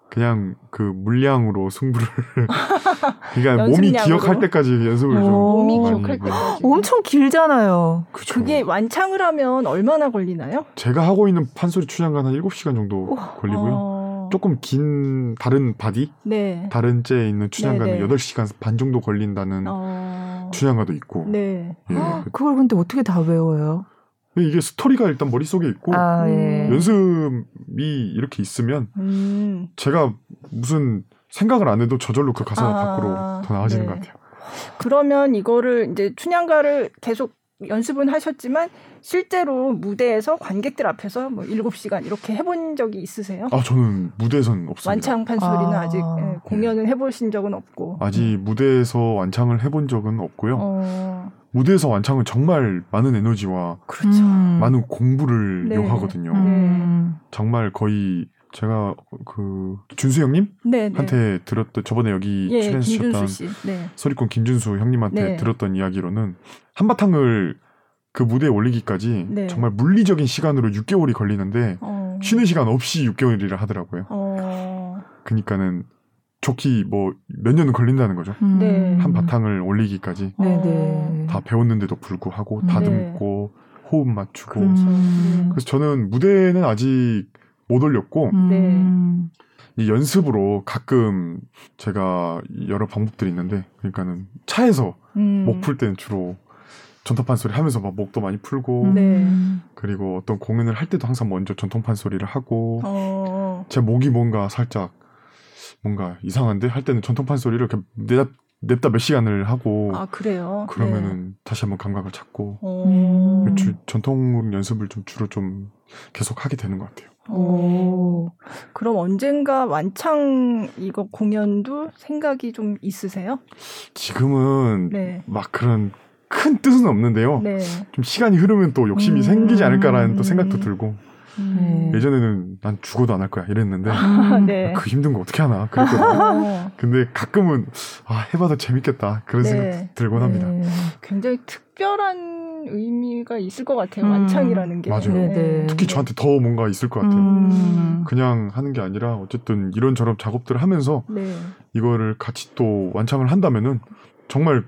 그냥 그 물량으로 승부를 *laughs* 그러니까 몸이 기억할 때까지 연습을 좀 몸이 기억할 때까지 엄청 길잖아요. 그쵸. 그게 완창을 하면 얼마나 걸리나요? 제가 하고 있는 판소리 춘향가 한 7시간 정도 오. 걸리고요. 어... 조금 긴 다른 바디 네. 다른 제에 있는 춘향가는 네네. 8시간 반 정도 걸린다는 어... 춘향가도 있고. 네. 예. 그걸 근데 어떻게 다 외워요? 이게 스토리가 일단 머릿속에 있고 아, 예. 연습이 이렇게 있으면 음. 제가 무슨 생각을 안 해도 저절로 그 가사 아, 밖으로 더 나아지는 네. 것 같아요. 그러면 이거를 이제 춘향가를 계속 연습은 하셨지만 실제로 무대에서 관객들 앞에서 뭐 7시간 이렇게 해본 적이 있으세요? 아, 저는 무대에서는 없습니다. 완창 판 소리는 아. 직 예, 공연은 네. 해보신 적은 없고. 아직 음. 무대에서 완창을 해본 적은 없고요. 어. 무대에서 완창은 정말 많은 에너지와 그렇죠. 음. 많은 공부를 네. 요하거든요. 음. 정말 거의 제가 그 준수 형님 네, 네. 한테 들었던 저번에 여기 예, 출연하셨던 네. 소리꾼 김준수 형님한테 네. 들었던 이야기로는 한바탕을 그 무대에 올리기까지 네. 정말 물리적인 시간으로 6개월이 걸리는데 어. 쉬는 시간 없이 6개월이라 하더라고요. 어. 그러니까는 좋기 뭐 몇 년은 걸린다는 거죠. 음. 네. 한 바탕을 올리기까지 네, 네. 다 배웠는데도 불구하고 다듬고 네. 호흡 맞추고 그렇죠. 음. 그래서 저는 무대는 아직 못 올렸고 음. 이 연습으로 가끔 제가 여러 방법들이 있는데 그러니까는 차에서 음. 목풀 때는 주로 전통판 소리 하면서 막 목도 많이 풀고 네. 그리고 어떤 공연을 할 때도 항상 먼저 전통판 소리를 하고 어. 제 목이 뭔가 살짝 뭔가 이상한데 할 때는 전통 판 소리를 이렇게 내다 냅다 몇 시간을 하고 아 그래요. 그러면은 네. 다시 한번 감각을 찾고 음. 주, 전통 연습을 좀 주로 좀 계속 하게 되는 것 같아요. 오. 그럼 언젠가 완창 이거 공연도 생각이 좀 있으세요? 지금은 네. 막 그런 큰 뜻은 없는데요. 네. 좀 시간이 흐르면 또 욕심이 음. 생기지 않을까라는 또 생각도 들고. 음. 예전에는 난 죽어도 안 할 거야 이랬는데 아, 네. 그 힘든 거 어떻게 하나 그랬거든요. 어. 근데 가끔은 아 해봐도 재밌겠다 그런 네. 생각 들곤 합니다. 네. 굉장히 특별한 의미가 있을 것 같아요. 음. 완창이라는 게. 맞아요. 네, 네. 특히 저한테 더 뭔가 있을 것 같아요. 음. 그냥 하는 게 아니라 어쨌든 이런저런 작업들을 하면서 네. 이거를 같이 또 완창을 한다면은 정말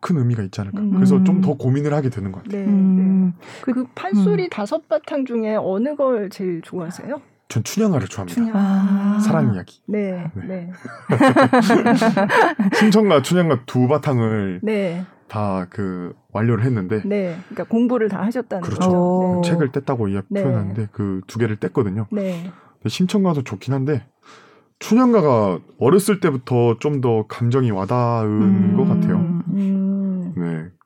큰 의미가 있지 않을까. 음. 그래서 좀 더 고민을 하게 되는 것 같아요. 네, 음. 네. 그, 그 판소리 음. 다섯 바탕 중에 어느 걸 제일 좋아하세요? 전 춘향아를 좋아합니다. 춘향. 아. 사랑 이야기. 네. 네. 네. *laughs* 신청과 춘향가 두 바탕을 네. 다그 완료를 했는데. 네. 그러니까 공부를 다 하셨다는 그렇죠. 거죠. 네. 책을 뗐다고 이야 네. 표현하는데 그 두 개를 뗐거든요. 네. 심청가도 좋긴 한데 춘향가가 어렸을 때부터 좀 더 감정이 와닿은 음, 것 같아요.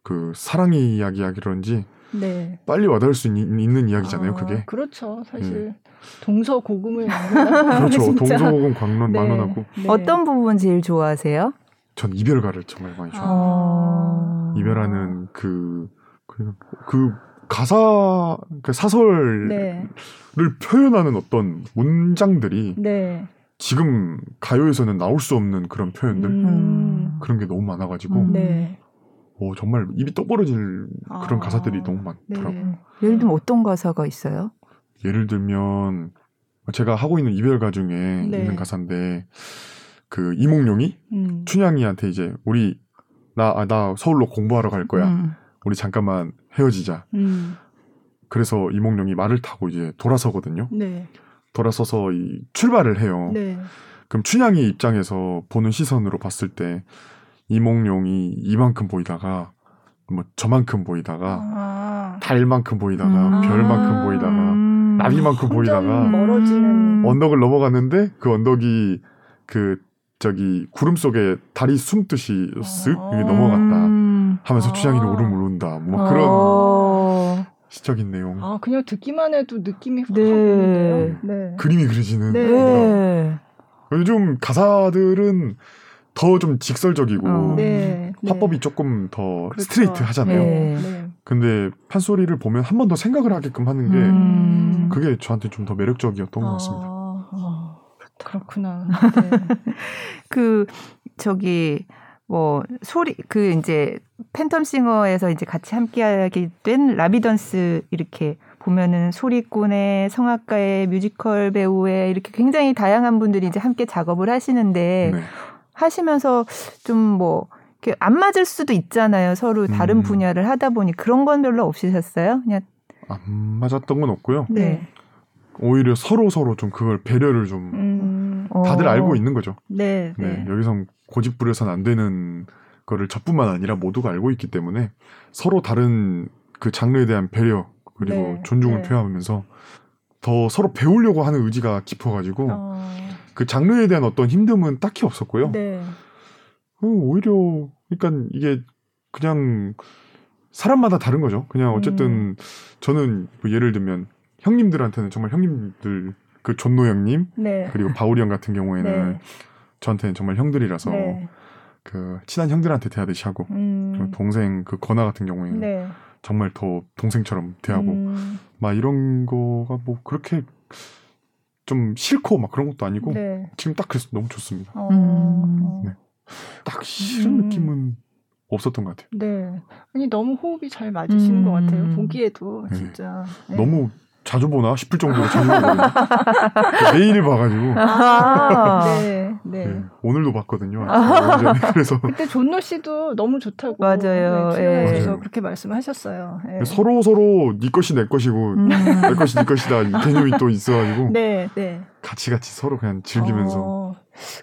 음. 네, 그 사랑의 이야기하기런지 네. 빨리 와닿을 수 있, 는 이야기잖아요. 아, 그게 그렇죠. 사실 네. 동서 고금을 *laughs* 그렇죠. 동서 고금 광론 네. 만원하고 네. 어떤 부분 제일 좋아하세요? 전 이별가를 정말 많이 좋아해요. 아~ 이별하는 그, 그, 그 가사, 그 사설을 네. 표현하는 어떤 문장들이 네. 지금 가요에서는 나올 수 없는 그런 표현들 음. 그런 게 너무 많아가지고 음. 네. 오, 정말 입이 떡 벌어질 그런 아. 가사들이 너무 많더라고요. 네. 예를 들면 어떤 가사가 있어요? 예를 들면 제가 하고 있는 이별가 중에 네. 있는 가사인데 그 이몽룡이 음. 춘향이한테 이제 우리 나나 아, 나 서울로 공부하러 갈 거야. 음. 우리 잠깐만 헤어지자. 음. 그래서 이몽룡이 말을 타고 이제 돌아서거든요. 네. 돌아서서 이 출발을 해요. 네. 그럼 춘향이 입장에서 보는 시선으로 봤을 때 이몽룡이 이만큼 보이다가 뭐 저만큼 보이다가 아. 달만큼 보이다가 음. 별만큼 보이다가 음. 나비만큼 보이다가 멀어지는 언덕을 넘어갔는데 그 언덕이 그 저기 구름 속에 달이 숨듯이 쓱 아. 넘어갔다 하면서 아. 춘향이는 울음을 운다 뭐 그런 아. 시적인 내용. 아 그냥 듣기만 해도 느낌이 확 네. 오는데요. 네. 그림이 그려지는. 네. 네. 요즘 가사들은 더 좀 직설적이고 어. 네. 화법이 조금 더 그렇죠. 스트레이트 하잖아요. 네. 네. 근데 판소리를 보면 한 번 더 생각을 하게끔 하는 게 음. 그게 저한테 좀 더 매력적이었던 아. 것 같습니다. 아. 그렇구나. *laughs* 그 저기 뭐 소리 그 이제 팬텀싱어에서 이제 같이 함께하게 된 라비던스 이렇게 보면은 소리꾼의 성악가의 뮤지컬 배우의 이렇게 굉장히 다양한 분들이 이제 함께 작업을 하시는데 네. 하시면서 좀뭐 이렇게 안 맞을 수도 있잖아요. 서로 다른 음. 분야를 하다 보니 그런 건 별로 없으셨어요? 그냥 안 맞았던 건 없고요. 네. 오히려 서로 서로 좀 그걸 배려를 좀 음. 다들 어. 알고 있는 거죠. 네, 네. 네. 여기서 고집 부려서는 안 되는 거를 저뿐만 아니라 모두가 알고 있기 때문에 서로 다른 그 장르에 대한 배려 그리고 네, 존중을 네. 표하면서 더 서로 배우려고 하는 의지가 깊어가지고 어... 그 장르에 대한 어떤 힘듦은 딱히 없었고요. 네. 어, 오히려 그러니까 이게 그냥 사람마다 다른 거죠. 그냥 어쨌든 음. 저는 뭐 예를 들면 형님들한테는 정말 형님들 그 존노 형님 네. 그리고 바울이 형 같은 경우에는 네. 저한테는 정말 형들이라서 네. 그 친한 형들한테 대하듯이 하고 음. 동생 그 건아 같은 경우에는 네. 정말 더 동생처럼 대하고 음. 막 이런 거가 뭐 그렇게 좀 싫고 막 그런 것도 아니고 네. 지금 딱 그래서 너무 좋습니다. 어. 음. 네. 딱 싫은 음. 느낌은 없었던 것 같아요. 네. 아니 너무 호흡이 잘 맞으시는 음. 것 같아요. 보기에도 네. 진짜. 네. 너무 자주 보나 싶을 정도로 자주 보거든요. *laughs* 매일 봐가지고. 아, 네, 네, 네. 오늘도 봤거든요. *laughs* 아. 그래서 그때 존노 씨도 너무 좋다고 맞아요. 네, 그래서 예. 그렇게 말씀하셨어요. 네. 서로 서로 네 것이 내 것이고 음. 내 것이 네 것이다 이 개념이 또 있어가지고. 네, 네. 같이 같이 서로 그냥 즐기면서. 어,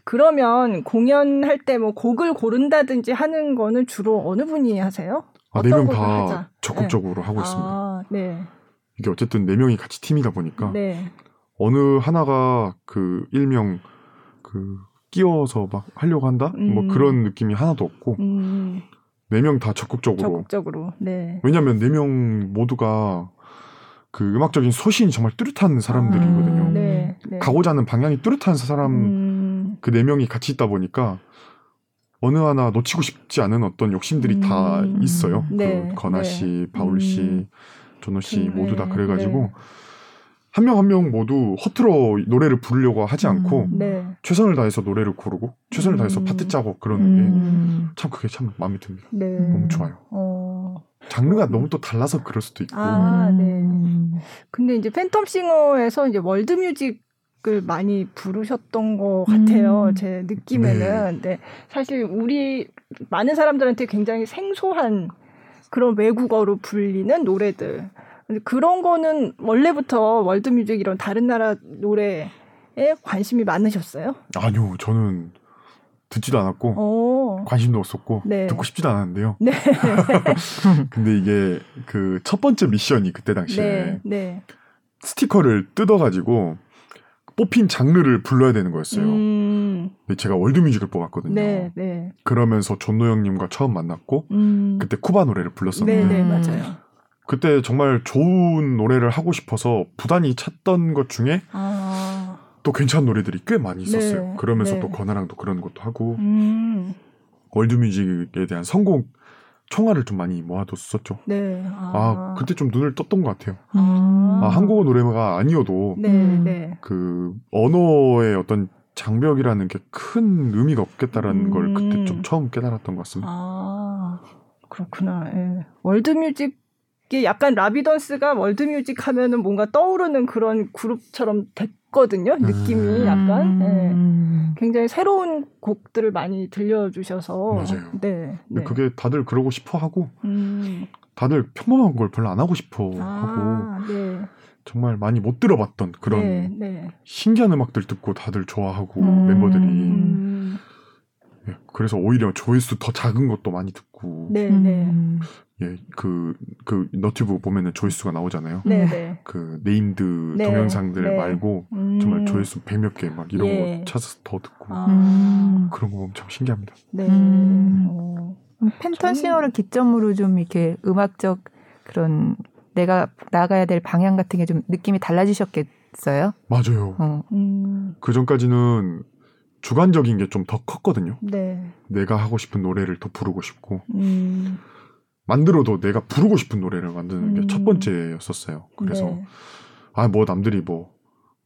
그러면 공연할 때 뭐 곡을 고른다든지 하는 거는 주로 어느 분이 하세요? 아, 네명 다 적극적으로 네. 하고 있습니다. 아, 네. 이게 어쨌든 네 명이 같이 팀이다 보니까 네. 어느 하나가 그 일명 그그 끼워서 막 하려고 한다 뭐 음. 뭐 그런 느낌이 하나도 없고 음. 네명 다 적극적으로 적극적으로 네 왜냐하면 네 명 모두가 그 음악적인 소신이 정말 뚜렷한 사람들이거든요. 아, 네, 네. 가고자 하는 방향이 뚜렷한 사람 음. 그네 명이 같이 있다 보니까 어느 하나 놓치고 싶지 않은 어떤 욕심들이 음. 다 있어요. 네, 그 건아 씨, 네. 바울 씨, 음. 조노 씨 그, 모두 다 그래가지고 네. 한 명 한명 한 명 모두 허투루 노래를 부르려고 하지 않고 음. 네. 최선을 다해서 노래를 고르고 최선을 다해서 음. 파트 짜고 그러는 게 참 그게 참 마음에 듭니다. 네. 너무 좋아요. 어. 장르가 너무 또 달라서 그럴 수도 있고. 아, 네. 근데 이제 팬텀싱어에서 이제 월드뮤직 을 많이 부르셨던 것 같아요. 음. 제 느낌에는. 네. 네. 사실 우리 많은 사람들한테 굉장히 생소한 그런 외국어로 불리는 노래들. 근데 그런 거는 원래부터 월드뮤직 이런 다른 나라 노래에 관심이 많으셨어요? 아니요, 저는 듣지도 않았고 오. 관심도 없었고 네. 듣고 싶지도 않았는데요. 네. *laughs* 근데 이게 그 첫 번째 미션이 그때 당시에 네. 네. 스티커를 뜯어가지고 뽑힌 장르를 불러야 되는 거였어요. 음. 제가 월드뮤직을 뽑았거든요. 네, 네. 그러면서 존노 형님과 처음 만났고 음. 그때 쿠바 노래를 불렀었는데 네, 네, 맞아요. 그때 정말 좋은 노래를 하고 싶어서 부단히 찾던 것 중에 아. 또 괜찮은 노래들이 꽤 많이 있었어요. 네, 그러면서 네. 또 건아랑도 그런 것도 하고 음. 월드뮤직에 대한 성공 총알을 좀 많이 모아뒀었죠. 네. 아. 아, 그때 좀 눈을 떴던 것 같아요. 아, 아 한국어 노래가 아니어도 네, 네. 그 언어의 어떤 장벽이라는 게 큰 의미가 없겠다라는 음. 걸 그때 좀 처음 깨달았던 것 같습니다. 아, 그렇구나. 예. 월드뮤직 이게 약간 라비던스가 월드뮤직 하면은 뭔가 떠오르는 그런 그룹처럼 됐거든요. 느낌이 음. 약간. 예. 굉장히 새로운 곡들을 많이 들려주셔서. 맞아요. 네. 네. 그게 다들 그러고 싶어 하고, 음. 다들 평범한 걸 별로 안 하고 싶어 아, 하고, 네. 정말 많이 못 들어봤던 그런 네, 네. 신기한 음악들 듣고 다들 좋아하고, 음. 멤버들이. 예, 그래서 오히려 조회수 더 작은 것도 많이 듣고. 네, 네. 음. 예, 그, 그, 너튜브 보면은 조회수가 나오잖아요. 네, 네. 그, named 네. 동영상들 네. 말고, 음. 정말 조회수 백몇 개 막 이런 예. 거 찾아서 더 듣고, 아. 그런 거 보면 참 신기합니다. 네. 음. 어. 펜턴싱어를 기점으로 좀 이렇게 음악적 그런 내가 나가야 될 방향 같은 게 좀 느낌이 달라지셨겠어요? 맞아요. 어. 음. 그 전까지는 주관적인 게 좀 더 컸거든요. 네. 내가 하고 싶은 노래를 더 부르고 싶고, 음. 만들어도 내가 부르고 싶은 노래를 만드는 게첫 음. 번째였었어요. 그래서 네. 아뭐 남들이 뭐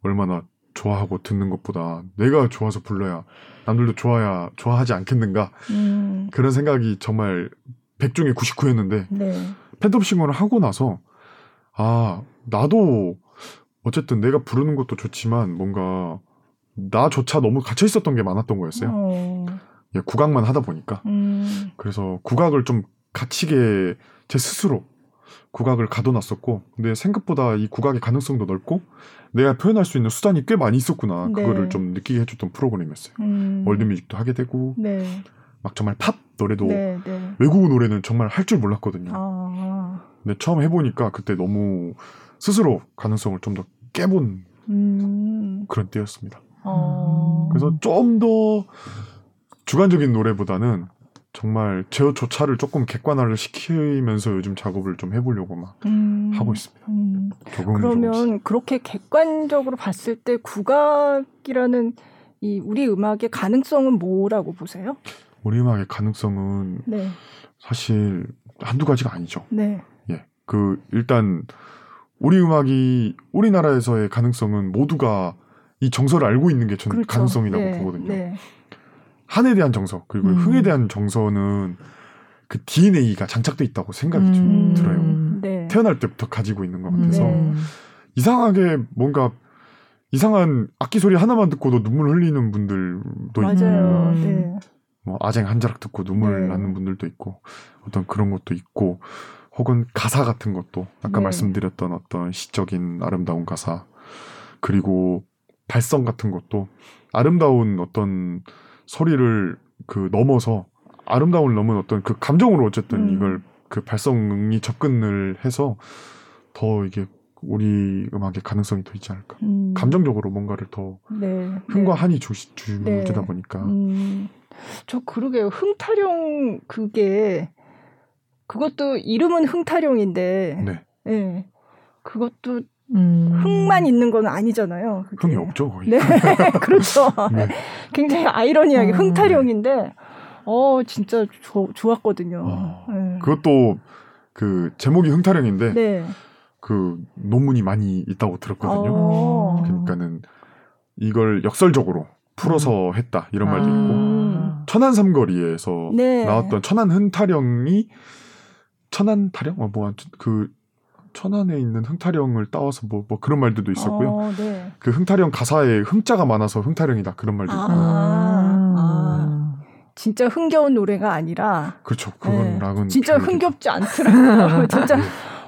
얼마나 좋아하고 듣는 것보다 내가 좋아서 불러야 남들도 좋아야 좋아하지 않겠는가 음. 그런 생각이 정말 100 중에 99였는데 네. 팬텀싱어를 하고 나서 아 나도 어쨌든 내가 부르는 것도 좋지만 뭔가 나조차 너무 갇혀 있었던 게 많았던 거였어요. 어. 예, 국악만 하다 보니까 음. 그래서 국악을 좀 갇히게 제 스스로 국악을 가둬놨었고 근데 생각보다 이 국악의 가능성도 넓고 내가 표현할 수 있는 수단이 꽤 많이 있었구나 네. 그거를 좀 느끼게 해줬던 프로그램이었어요. 음. 월드뮤직도 하게 되고 네. 막 정말 팝 노래도 네, 네. 외국 노래는 정말 할 줄 몰랐거든요. 아. 근데 처음 해보니까 그때 너무 스스로 가능성을 좀 더 깨본 음. 그런 때였습니다. 아. 그래서 좀 더 주관적인 노래보다는 정말 제어조차를 조금 객관화를 시키면서 요즘 작업을 좀 해보려고 막 음, 하고 있습니다. 음. 그러면 그렇게 객관적으로 봤을 때 국악이라는 이 우리 음악의 가능성은 뭐라고 보세요? 우리 음악의 가능성은 네. 사실 한두 가지가 아니죠. 네. 예. 그 일단 우리 음악이 우리나라에서의 가능성은 모두가 이 정서를 알고 있는 게 저는 그렇죠. 가능성이라고 네. 보거든요. 네. 한에 대한 정서 그리고 음. 흥에 대한 정서는 그 DNA가 장착돼 있다고 생각이 좀 음. 들어요. 네. 태어날 때부터 가지고 있는 것 같아서 네. 이상하게 뭔가 이상한 악기 소리 하나만 듣고도 눈물 흘리는 분들도 맞아요. 있고, 네. 뭐 아쟁 한 자락 듣고 눈물 네. 나는 분들도 있고 어떤 그런 것도 있고 혹은 가사 같은 것도 아까 네. 말씀드렸던 어떤 시적인 아름다운 가사 그리고 발성 같은 것도 아름다운 어떤 소리를 그 넘어서 아름다움을 넘은 어떤 그 감정으로 어쨌든 음. 이걸 그 발성이 접근을 해서 더 이게 우리 음악의 가능성이 더 있지 않을까. 음. 감정적으로 뭔가를 더 네, 흥과 네. 한이 주, 주다 네. 보니까. 음. 저 그러게요. 흥타령 그게 그것도 이름은 흥타령인데. 네. 네. 그것도 음. 흥만 있는 건 아니잖아요. 그게. 흥이 없죠, 거의. 네, *laughs* 그렇죠. *laughs* 네. 굉장히 아이러니하게 음. 흥타령인데, 어, 진짜 조, 좋았거든요. 아, 네. 그것도 그 제목이 흥타령인데, 네. 그 논문이 많이 있다고 들었거든요. 어. 그러니까는 이걸 역설적으로 풀어서 음. 했다 이런 말도 있고 아. 천안 삼거리에서 네. 나왔던 천안 흥타령이 천안 타령 어 뭐그 천안에 있는 흥타령을 따와서 뭐, 뭐 그런 말들도 있었고요. 어, 네. 그 흥타령 가사에 흥자가 많아서 흥타령이다 그런 말도 있고. 아, 아, 진짜 흥겨운 노래가 아니라. 그렇죠. 그건 락은 진짜 흥겹지 않더라고요. *laughs* 진짜 네.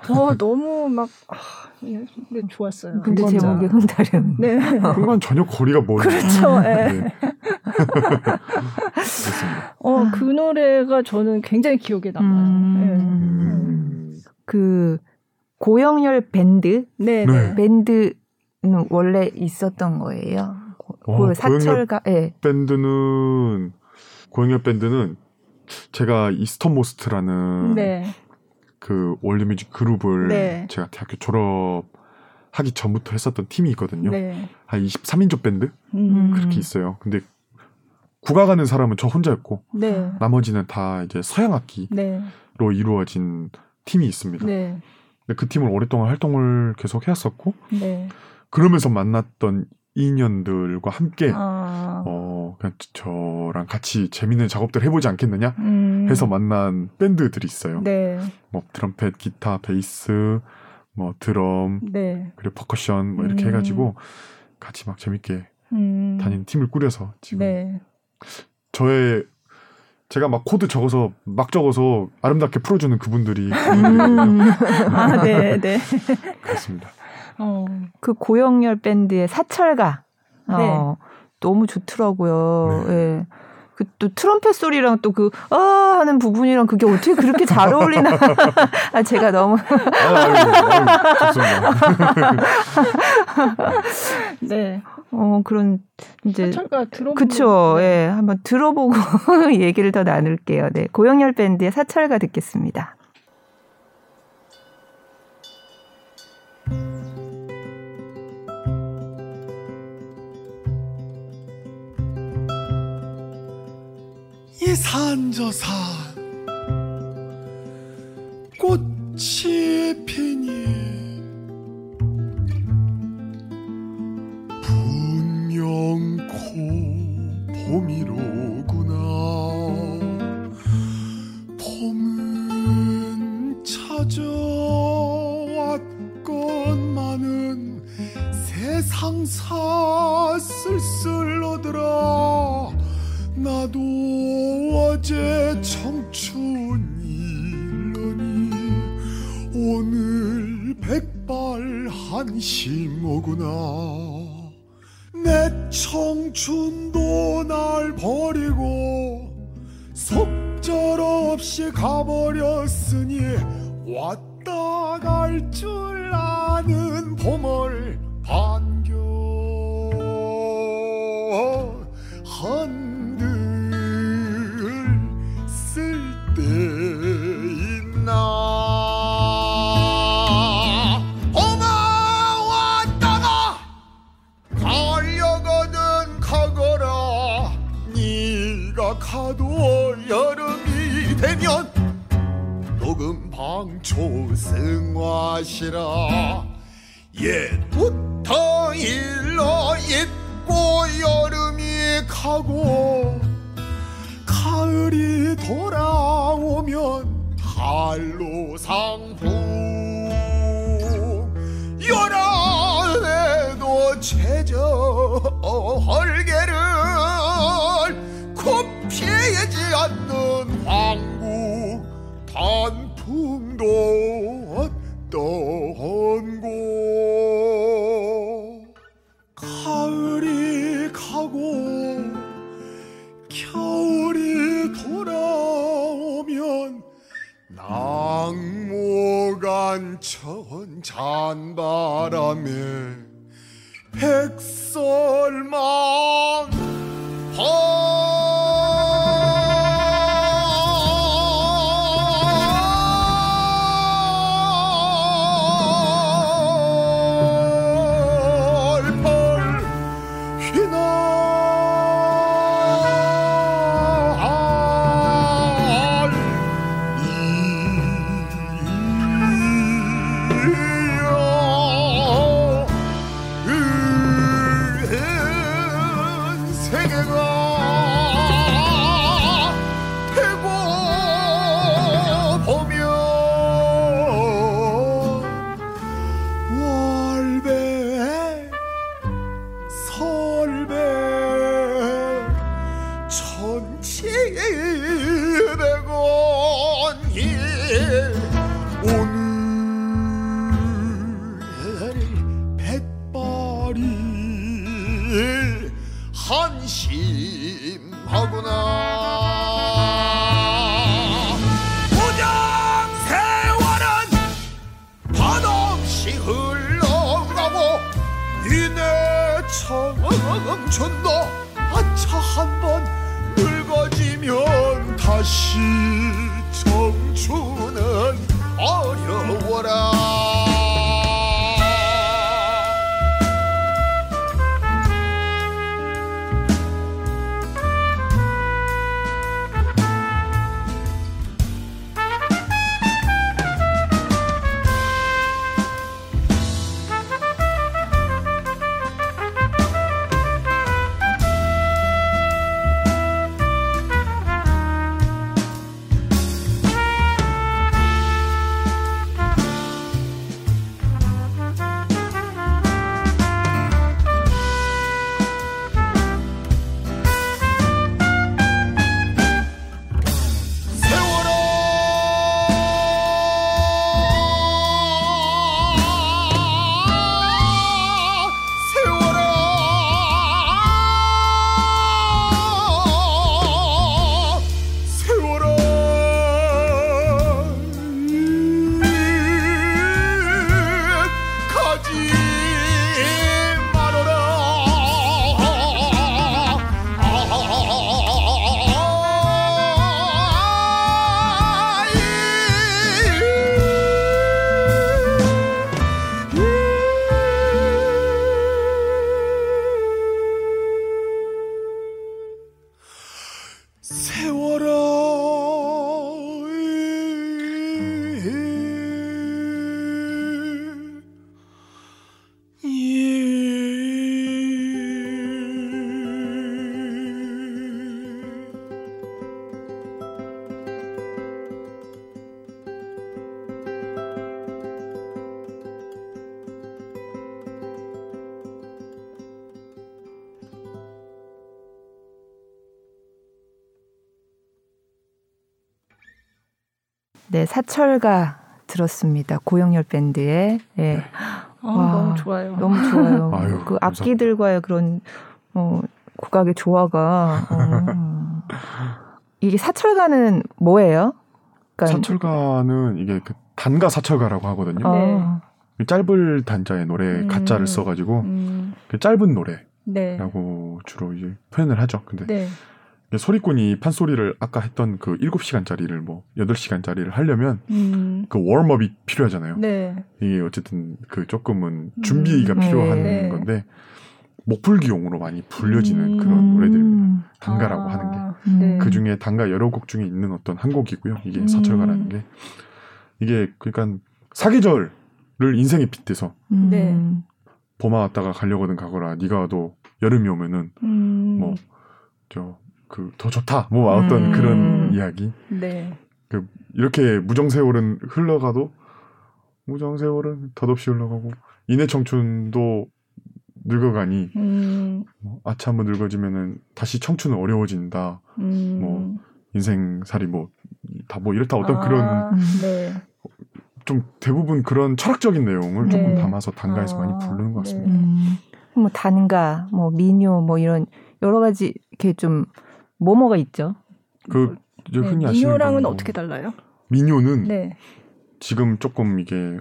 어, 너무 막 아, 네, 좋았어요. 근데 제목이 흥다령. 네. 그건 전혀 거리가 멀. 그렇죠. 네. 네. *laughs* 어, 그 노래가 저는 굉장히 기억에 남아요. 음... 네. 음... 그 고영렬 밴드, 네, 네. 밴드는 원래 있었던 거예요. 고, 어, 사철가, 예. 밴드는 고영렬 밴드는 제가 Eastern Most라는 네. 그 월드뮤직 그룹을 네. 제가 대학교 졸업하기 전부터 했었던 팀이 있거든요. 네. 한 23인조 밴드 음. 그렇게 있어요. 근데 국악 하는 사람은 저 혼자였고 네. 나머지는 다 이제 서양 악기로 네. 이루어진 팀이 있습니다. 네. 근데 그 팀을 오랫동안 활동을 계속 해왔었고 네. 그러면서 만났던 인연들과 함께 아. 어 그냥 저랑 같이 재밌는 작업들 해보지 않겠느냐 음. 해서 만난 밴드들이 있어요. 네. 뭐 트럼펫, 기타, 베이스, 뭐 드럼, 네. 그리고 퍼커션 뭐 이렇게 음. 해가지고 같이 막 재밌게 음. 다니는 팀을 꾸려서 지금 네. 저의 제가 막 코드 적어서 막 적어서 아름답게 풀어주는 그분들이 음. 아, 네, 네. *laughs* 그렇습니다. 어. 그 고영렬 밴드의 사철가. 어, 네. 너무 좋더라고요. 네. 예. 그또 트럼펫 소리랑 또 그 아 하는 부분이랑 그게 어떻게 그렇게 잘 어울리나 *laughs* 아 제가 너무 *laughs* 네. 어 그런 이제 그쵸 예 한번 들어보고 *laughs* 얘기를 더 나눌게요. 네 고영열 밴드의 사철가 듣겠습니다. 이 산저산 꽃이 피니 봄이로구나. 봄은 찾아왔건만은 세상사 쓸쓸하더라 나도 어제 청춘이려니 오늘 백발 한심하구나 내 청춘도 날 버리고 속절없이 가버렸으니 왔다 갈 줄 아는 봄을 반 승화시라. 옛부터 일러 입고 여름이 가고 가을이 돌아오면 한로상풍 열한에도 최저 헐게를 피하지 않는 황구 단 어떤 곳. 가을이 가고 겨울이 돌아오면 낙무간 천 잔바람에 백설만 네, 사철가 들었습니다. 고영열 밴드의 예. 네. 아, 와, 너무 좋아요. 너무 좋아요. *laughs* 아유, 그 악기들과의 그런 어, 국악의 조화가 어. 이게 사철가는 뭐예요? 그러니까 사철가는 이게 그 단가 사철가라고 하거든요. 아. 네. 짧을 단자에 노래 음. 가짜를 써가지고 음. 그 짧은 노래라고 네. 주로 이제 표현을 하죠. 근데 네. 소리꾼이 판소리를 아까 했던 그 7시간짜리를 뭐 8시간짜리를 하려면 음. 그 웜업이 필요하잖아요. 네. 이게 어쨌든 그 조금은 준비가 음. 필요한 네. 건데 목풀기용으로 많이 불려지는 음. 그런 노래들입니다. 단가라고 아. 하는 게. 네. 그 중에 단가 여러 곡 중에 있는 어떤 한 곡이고요. 이게 음. 서철가라는 게. 이게 그러니까 사계절을 인생에 빗대서 음. 네. 봄아 왔다가 가려거든 가거라. 네가 와도 여름이 오면은 음. 뭐저 그 더 좋다 뭐 어떤 음. 그런 이야기. 네. 그 이렇게 무정 세월은 흘러가도 무정 세월은 덧없이 흘러가고 인해 청춘도 늙어가니 음. 뭐 아차 한번 늙어지면은 다시 청춘은 어려워진다. 음. 뭐 인생살이 뭐 다뭐 뭐 이렇다 어떤 아, 그런 네. 좀 대부분 그런 철학적인 내용을 네. 조금 담아서 단가에서 아, 많이 부르는 것 같습니다. 네. 음. 뭐 단가, 뭐 미녀, 뭐 이런 여러 가지 이렇게 좀 뭐뭐가 있죠? 그 이제 흔히 네, 아시는 미녀랑은 어떻게 달라요? 미녀는 네. 지금 조금 이게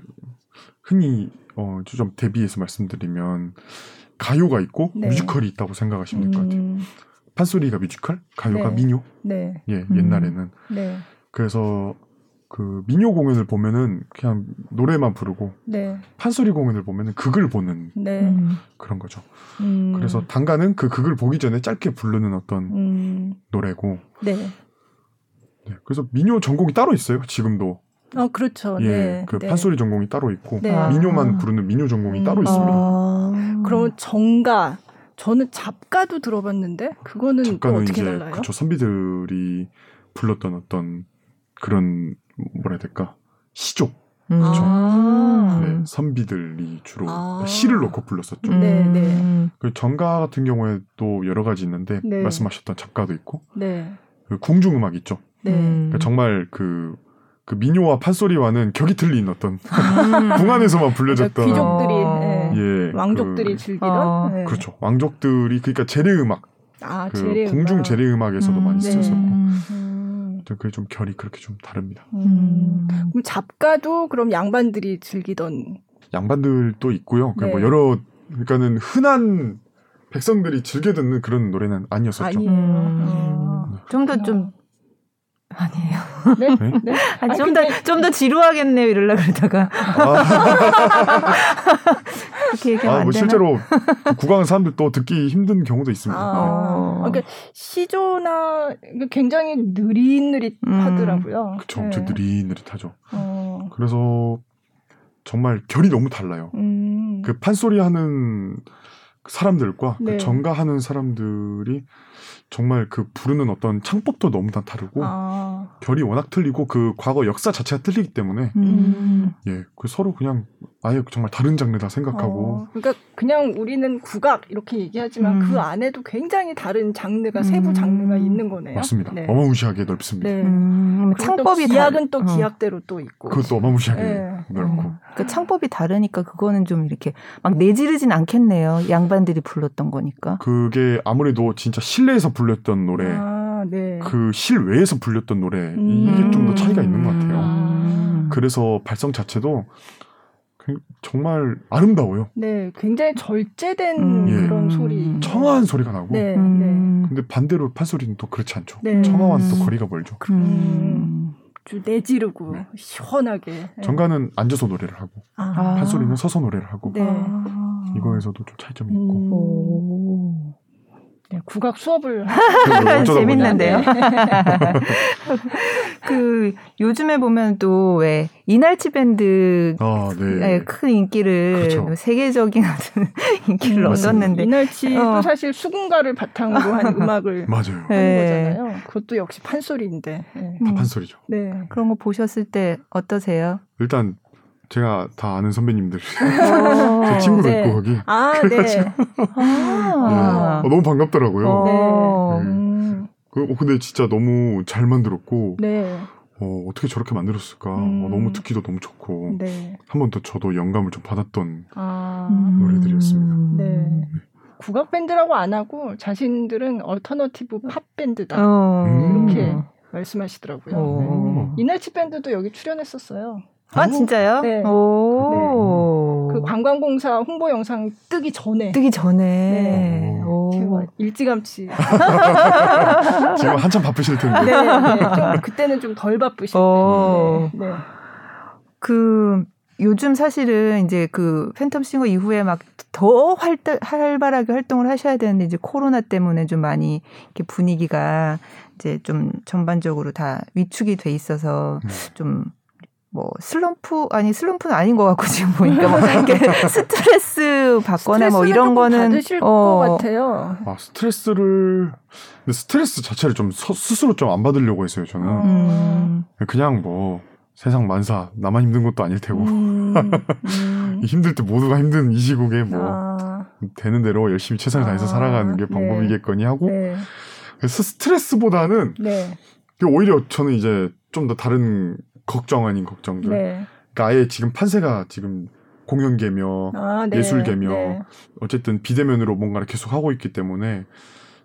흔히 어, 좀 대비해서 말씀드리면 가요가 있고 네. 뮤지컬이 있다고 생각하시면 될것 같아요. 음. 판소리가 뮤지컬, 가요가 네. 민요. 네. 예, 음. 옛날에는. 네. 그래서 그 민요 공연을 보면은 그냥 노래만 부르고 네. 판소리 공연을 보면은 극을 보는 네. 음. 그런 거죠. 음. 그래서 단가는 그 극을 보기 전에 짧게 부르는 어떤 음. 노래고. 네. 네. 그래서 민요 전공이 따로 있어요. 지금도. 어, 그렇죠. 예, 네. 그 네. 판소리 전공이 따로 있고 네. 민요만 부르는 민요 전공이 따로 있습니다. 아. 그럼 정가 저는 잡가도 들어봤는데 그거는 잡가는 어떻게 이제 달라요? 그쵸 선비들이 불렀던 어떤 그런 뭐라 해야 될까 시조 음. 그렇죠. 아~ 네, 선비들이 주로 아~ 시를 놓고 불렀었죠. 네, 네. 그 정가 같은 경우에 또 여러 가지 있는데 네. 말씀하셨던 잡가도 있고, 네. 그 궁중 음악 있죠. 네. 그러니까 정말 그그 민요와 판소리와는 격이 틀린 어떤 음. *laughs* 궁안에서만 불려졌던 그러니까 귀족들이 어. 예, 왕족들이 그, 즐기던 어. 네. 그렇죠 왕족들이 그러니까 재래 음악 아, 그 재래 궁중 재래 음악에서도 음, 많이 네. 쓰였었고 음. 그게 좀 결이 그렇게 좀 다릅니다. 음. 그럼 잡가도 그럼 양반들이 즐기던 양반들도 있고요. 네. 뭐 여러 그러니까는 흔한 백성들이 즐겨 듣는 그런 노래는 아니었었죠. 아니에요. 음. 좀더좀 아니에요. 네? 네? 네? 아, 좀 더, 좀더 지루하겠네요, 이러려 그러다가. 아. 그렇게 얘기하면 아, 뭐 실제로 구강 사람들 또 듣기 힘든 경우도 있습니다. 아, 네. 그러니까 시조나 굉장히 느릿느릿하더라고요. 음. 그쵸, 엄청 네. 느릿느릿하죠. 어. 그래서 정말 결이 너무 달라요. 음. 그 판소리 하는 사람들과 그 네. 그 전가하는 사람들이 정말 그 부르는 어떤 창법도 너무 다 다르고 아. 결이 워낙 틀리고 그 과거 역사 자체가 틀리기 때문에 음. 예, 그 서로 그냥 아예 정말 다른 장르다 생각하고 어, 그러니까 그냥 우리는 국악 이렇게 얘기하지만 음. 그 안에도 굉장히 다른 장르가 세부 장르가 음. 있는 거네요. 맞습니다. 네. 어마무시하게 넓습니다. 네. 음, 창법이 기악은 또 어. 기악대로 또 있고 그것도 어마무시하게 네. 넓고 음. 그 창법이 다르니까 그거는 좀 이렇게 막 내지르진 않겠네요. 양반들이 불렀던 거니까. 그게 아무래도 진짜 실내에서 불렸던 노래, 아, 네. 그 실외에서 불렸던 노래 음. 이게 좀 더 차이가 있는 것 같아요. 음. 그래서 발성 자체도 그 정말 아름다워요. 네, 굉장히 절제된 음. 그런 예. 소리. 청아한 소리가 나고. 네, 네. 근데 반대로 판소리는 또 그렇지 않죠. 네. 청아와는 또 거리가 멀죠. 음. 좀 내지르고 네. 시원하게. 네. 정가는 앉아서 노래를 하고 아. 판소리는 서서 노래를 하고. 네. 이거에서도 좀 차이점이 있고. 음. 네, 국악 수업을 *laughs* 재밌는데요. 네. *laughs* 그 요즘에 보면 또 왜 이날치 밴드 아, 네. 큰 인기를 그렇죠. 세계적인 *laughs* 인기를 음, 얻었는데 이날치도 어. 사실 수군가를 바탕으로 한 음악을 맞아요. 하는 네. 거잖아요. 그것도 역시 판소리인데. 네. 다 판소리죠. 네. 그런 거 보셨을 때 어떠세요? 일단 제가 다 아는 선배님들 *laughs* 제 친구도 네. 있고 거기 아 네. *laughs* 아. 네. 어, 너무 반갑더라고요. 어. 네. 음. 그, 어, 근데 진짜 너무 잘 만들었고 네. 어, 어떻게 저렇게 만들었을까 음. 어, 너무 듣기도 너무 좋고 네. 한번 더 저도 영감을 좀 받았던 아. 노래들이었습니다. 네. 네. 국악 밴드라고 안 하고 자신들은 alternative 팝 밴드다 어. 이렇게 음. 말씀하시더라고요. 이날치 밴드도 여기 출연했었어요. 아 진짜요? 네. 오. 네. 그 관광공사 홍보 영상 뜨기 전에. 뜨기 전에. 네. 오. 일찌감치. *laughs* 지금 한참 바쁘실 텐데. 네, 네. 그때는 좀 덜 바쁘실 텐데. 네. 그 요즘 사실은 이제 그 팬텀 싱어 이후에 막 더 활발하게 활동을 하셔야 되는데 이제 코로나 때문에 좀 많이 이렇게 분위기가 이제 좀 전반적으로 다 위축이 돼 있어서 음. 좀 뭐 슬럼프 아니 슬럼프는 아닌 것 같고 지금 보니까 뭐 이렇게 *laughs* 스트레스 받거나 뭐 이런 거는 받으실 어. 것 같아요. 아 스트레스를 근데 스트레스 자체를 좀 서, 스스로 좀 안 받으려고 했어요 저는. 음. 그냥 뭐 세상 만사 나만 힘든 것도 아닐 테고 음. *laughs* 음. 힘들 때 모두가 힘든 이 시국에 뭐 아. 되는 대로 열심히 최선을 다해서 아. 살아가는 게 네. 방법이겠거니 하고 네. 그래서 스트레스보다는 네. 오히려 저는 이제 좀 더 다른 걱정 아닌 걱정들. 네. 그러니까 아예 지금 판세가 지금 공연계며 아, 네. 예술계며 네. 어쨌든 비대면으로 뭔가를 계속 하고 있기 때문에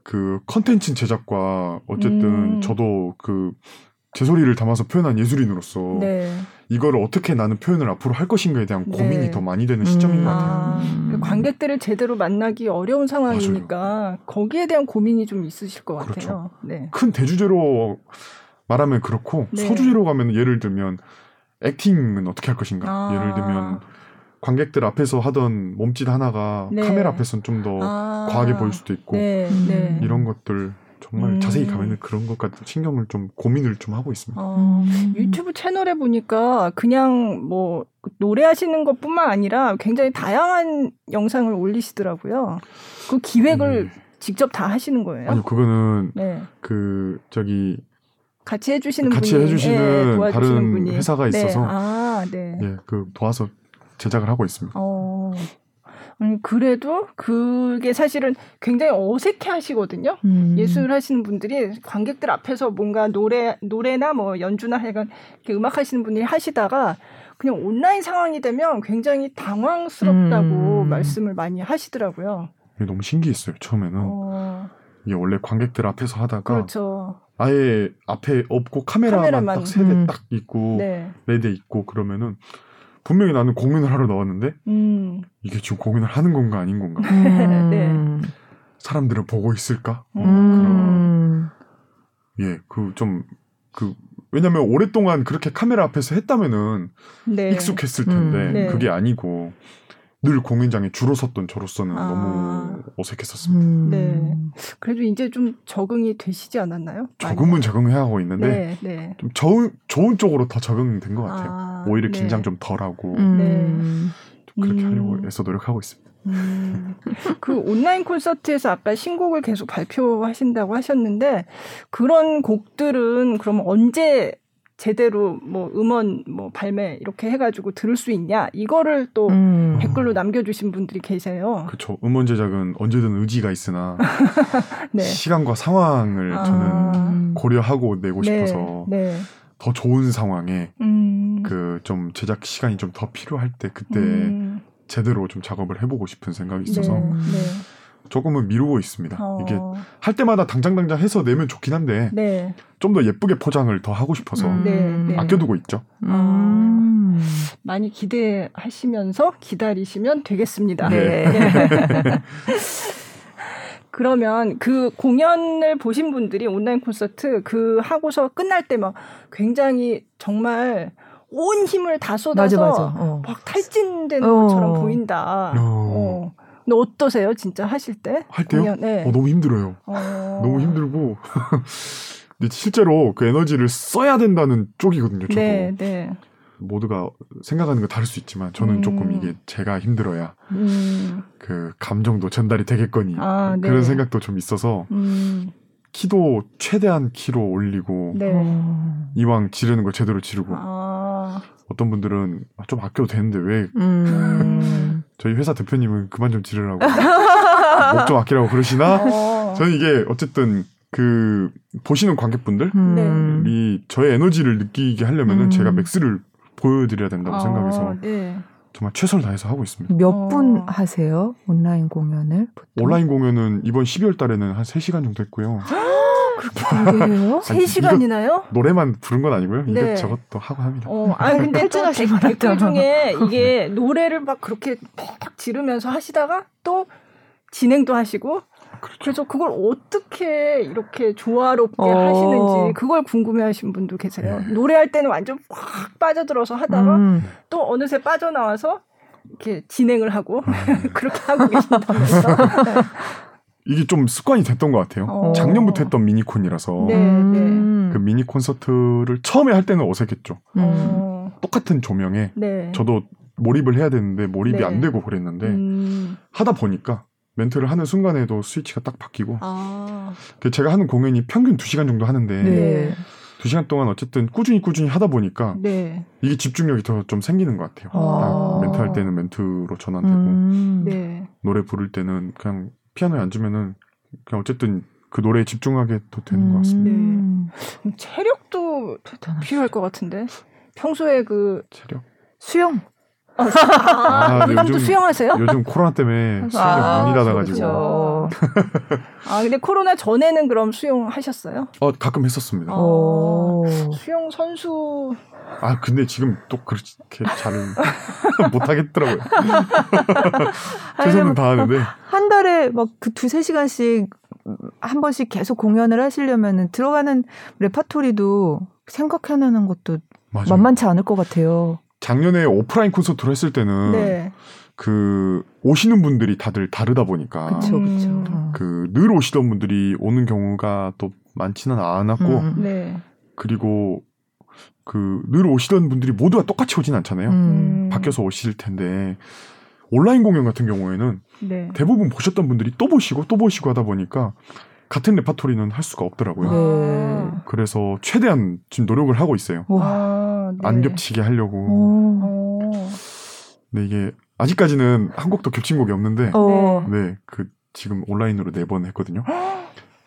그 컨텐츠 제작과 어쨌든 음. 저도 그 제 소리를 담아서 표현한 예술인으로서 네. 이거를 어떻게 나는 표현을 앞으로 할 것인가에 대한 네. 고민이 더 많이 되는 시점인 음. 것 같아요. 아, 음. 관객들을 제대로 만나기 어려운 상황이니까 맞아요. 거기에 대한 고민이 좀 있으실 것 그렇죠. 같아요. 네. 큰 대주제로 말하면 그렇고 네. 소주제로 가면 예를 들면 액팅은 어떻게 할 것인가. 아. 예를 들면 관객들 앞에서 하던 몸짓 하나가 네. 카메라 앞에서는 좀더 아. 과하게 보일 수도 있고 네. 네. 이런 것들 정말 음. 자세히 가면은 그런 것 같은 신경을 좀 고민을 좀 하고 있습니다. 어, 유튜브 채널에 보니까 그냥 뭐 노래하시는 것뿐만 아니라 굉장히 다양한 영상을 올리시더라고요. 그 기획을 음. 직접 다 하시는 거예요? 아니요, 그거는 네. 그 저기 같이 해주시는 같이 분이, 해주시는 네, 다른 분이. 회사가 네. 있어서 아, 네. 예, 그 도와서 제작을 하고 있습니다. 어. 음, 그래도 그게 사실은 굉장히 어색해 하시거든요. 음. 예술 하시는 분들이 관객들 앞에서 뭔가 노래, 노래나 뭐 연주나 하여간 음악 하시는 분들이 하시다가 그냥 온라인 상황이 되면 굉장히 당황스럽다고 음. 말씀을 많이 하시더라고요. 너무 신기했어요, 처음에는. 어. 이게 원래 관객들 앞에서 하다가. 그렇죠. 아예 앞에 없고 카메라만, 카메라만. 딱 세대 음. 딱 있고, 네. 네대 있고 그러면은 분명히 나는 공연을 하러 나왔는데 음. 이게 지금 공연을 하는 건가 아닌 건가? 음. *laughs* 네. 사람들은 보고 있을까? 어, 음. 예, 그 좀그 그 왜냐면 오랫동안 그렇게 카메라 앞에서 했다면은 네. 익숙했을 텐데 음. 네. 그게 아니고 늘 공연장에 줄어 섰던 저로서는 아. 너무 어색했었습니다. 음. 네. 그래도 이제 좀 적응이 되시지 않았나요? 조금은 적응해 하고 있는데 네, 네. 좀 좋은 좋은 쪽으로 더 적응된 것 같아요. 아, 오히려 네. 긴장 좀 덜하고 음. 네. 그렇게 하려고 음. 애써 노력하고 있습니다. 음. 그 온라인 콘서트에서 아까 신곡을 계속 발표하신다고 하셨는데 그런 곡들은 그럼 언제 제대로 뭐 음원 뭐 발매 이렇게 해가지고 들을 수 있냐 이거를 또 음. 댓글로 남겨주신 분들이 계세요. 그렇죠. 음원 제작은 언제든 의지가 있으나 *laughs* 네. 시간과 상황을 아. 저는 고려하고 내고 네. 싶어서 네. 더 좋은 상황에 음. 그좀 제작 시간이 좀 더 필요할 때 그때 음. 제대로 좀 작업을 해보고 싶은 생각이 있어서. 조금은 미루고 있습니다. 어. 이게 할 때마다 당장 당장 해서 내면 좋긴 한데 네. 좀더 예쁘게 포장을 더 하고 싶어서 음. 네, 네. 아껴두고 있죠. 음. 많이 기대하시면서 기다리시면 되겠습니다. 네. 네. *laughs* 그러면 그 공연을 보신 분들이 온라인 콘서트 그 하고서 끝날 때 막 굉장히 정말 온 힘을 다 쏟아서 맞아, 맞아. 어. 막 탈진된 어. 것처럼 보인다. 어. 어. 근데 어떠세요, 진짜 하실 때? 할 때요? 공연, 네. 어, 너무 힘들어요. 어... 너무 힘들고. *laughs* 근데 실제로 그 에너지를 써야 된다는 쪽이거든요, 저도. 네, 네. 모두가 생각하는 거 다를 수 있지만 저는 음. 조금 이게 제가 힘들어야 음. 그 감정도 전달이 되겠거니 아, 네. 그런 생각도 좀 있어서 음. 키도 최대한 키로 올리고 네. 이왕 지르는 걸 제대로 지르고 아. 어떤 분들은 아, 좀 아껴도 되는데 왜 음. *laughs* 저희 회사 대표님은 그만 좀 지르라고 *laughs* 목 좀 아끼라고 그러시나 어. 저는 이게 어쨌든 그 보시는 관객분들이 음. 저의 에너지를 느끼게 하려면은 음. 제가 맥스를 보여드려야 된다고 아, 생각해서 네. 정말 최선을 다해서 하고 있습니다. 몇분 어. 하세요? 온라인 공연을? 보통? 온라인 공연은 이번 12월 달에는 한 3시간 정도 했고요. *gasps* 그렇게 해요? 3시간이나요? 노래만 부른 건 아니고요. 네. 이것 저것도 하고 합니다. 어, 아 근데 댓글 중에 이게 노래를 막 그렇게 팍 지르면서 하시다가 또 진행도 하시고 그렇죠. 그래서 그걸 어떻게 이렇게 조화롭게 어. 하시는지 그걸 궁금해하신 분도 계세요. 네. 노래할 때는 완전 확 빠져들어서 하다가 음. 또 어느새 빠져나와서 이렇게 진행을 하고 음. *laughs* 그렇게 하고 계신다면서. *laughs* 이게 좀 습관이 됐던 것 같아요. 어. 작년부터 했던 미니콘이라서 네, 네. 그 미니 콘서트를 처음에 할 때는 어색했죠. 음. 똑같은 조명에 네. 저도 몰입을 해야 되는데 몰입이 네. 안 되고 그랬는데 음. 하다 보니까 멘트를 하는 순간에도 스위치가 딱 바뀌고 아. 그 제가 하는 공연이 평균 2시간 정도 하는데 네. 2시간 동안 어쨌든 꾸준히 꾸준히 하다 보니까 네. 이게 집중력이 더 좀 생기는 것 같아요. 아. 멘트 할 때는 멘트로 전환되고 음. 네. 노래 부를 때는 그냥 피아노에 앉으면은 그냥 어쨌든 그 노래에 집중하게 더 되는 음. 것 같습니다. 네. 체력도 대단하시죠. 필요할 것 같은데 평소에 그 체력 수영 아, 아 요즘 수영하세요? 요즘 코로나 때문에 수영장 아, 문이 닫아가지고. 그렇죠. 아 근데 코로나 전에는 그럼 수영하셨어요? 어 가끔 했었습니다. 수영 선수. 아 근데 지금 또 그렇게 잘 *laughs* 못하겠더라고요. *laughs* 최선은 다하는데 한 달에 막 그 두세 시간씩 한 번씩 계속 공연을 하시려면 들어가는 레파토리도 생각해내는 것도 맞아요. 만만치 않을 것 같아요. 작년에 오프라인 콘서트를 했을 때는 네. 그 오시는 분들이 다들 다르다 보니까 음. 그늘 오시던 분들이 오는 경우가 또 많지는 않았고 음. 네. 그리고 그 늘 오시던 분들이 모두가 똑같이 오진 않잖아요. 음. 바뀌어서 오실 텐데 온라인 공연 같은 경우에는 네. 대부분 보셨던 분들이 또 보시고 또 보시고 하다 보니까 같은 레파토리는 할 수가 없더라고요. 네. 그래서 최대한 지금 노력을 하고 있어요. 아, 네. 안 겹치게 하려고. 오. 근데 이게 아직까지는 한 곡도 겹친 곡이 없는데, 오. 네, 그 지금 온라인으로 네 번 했거든요.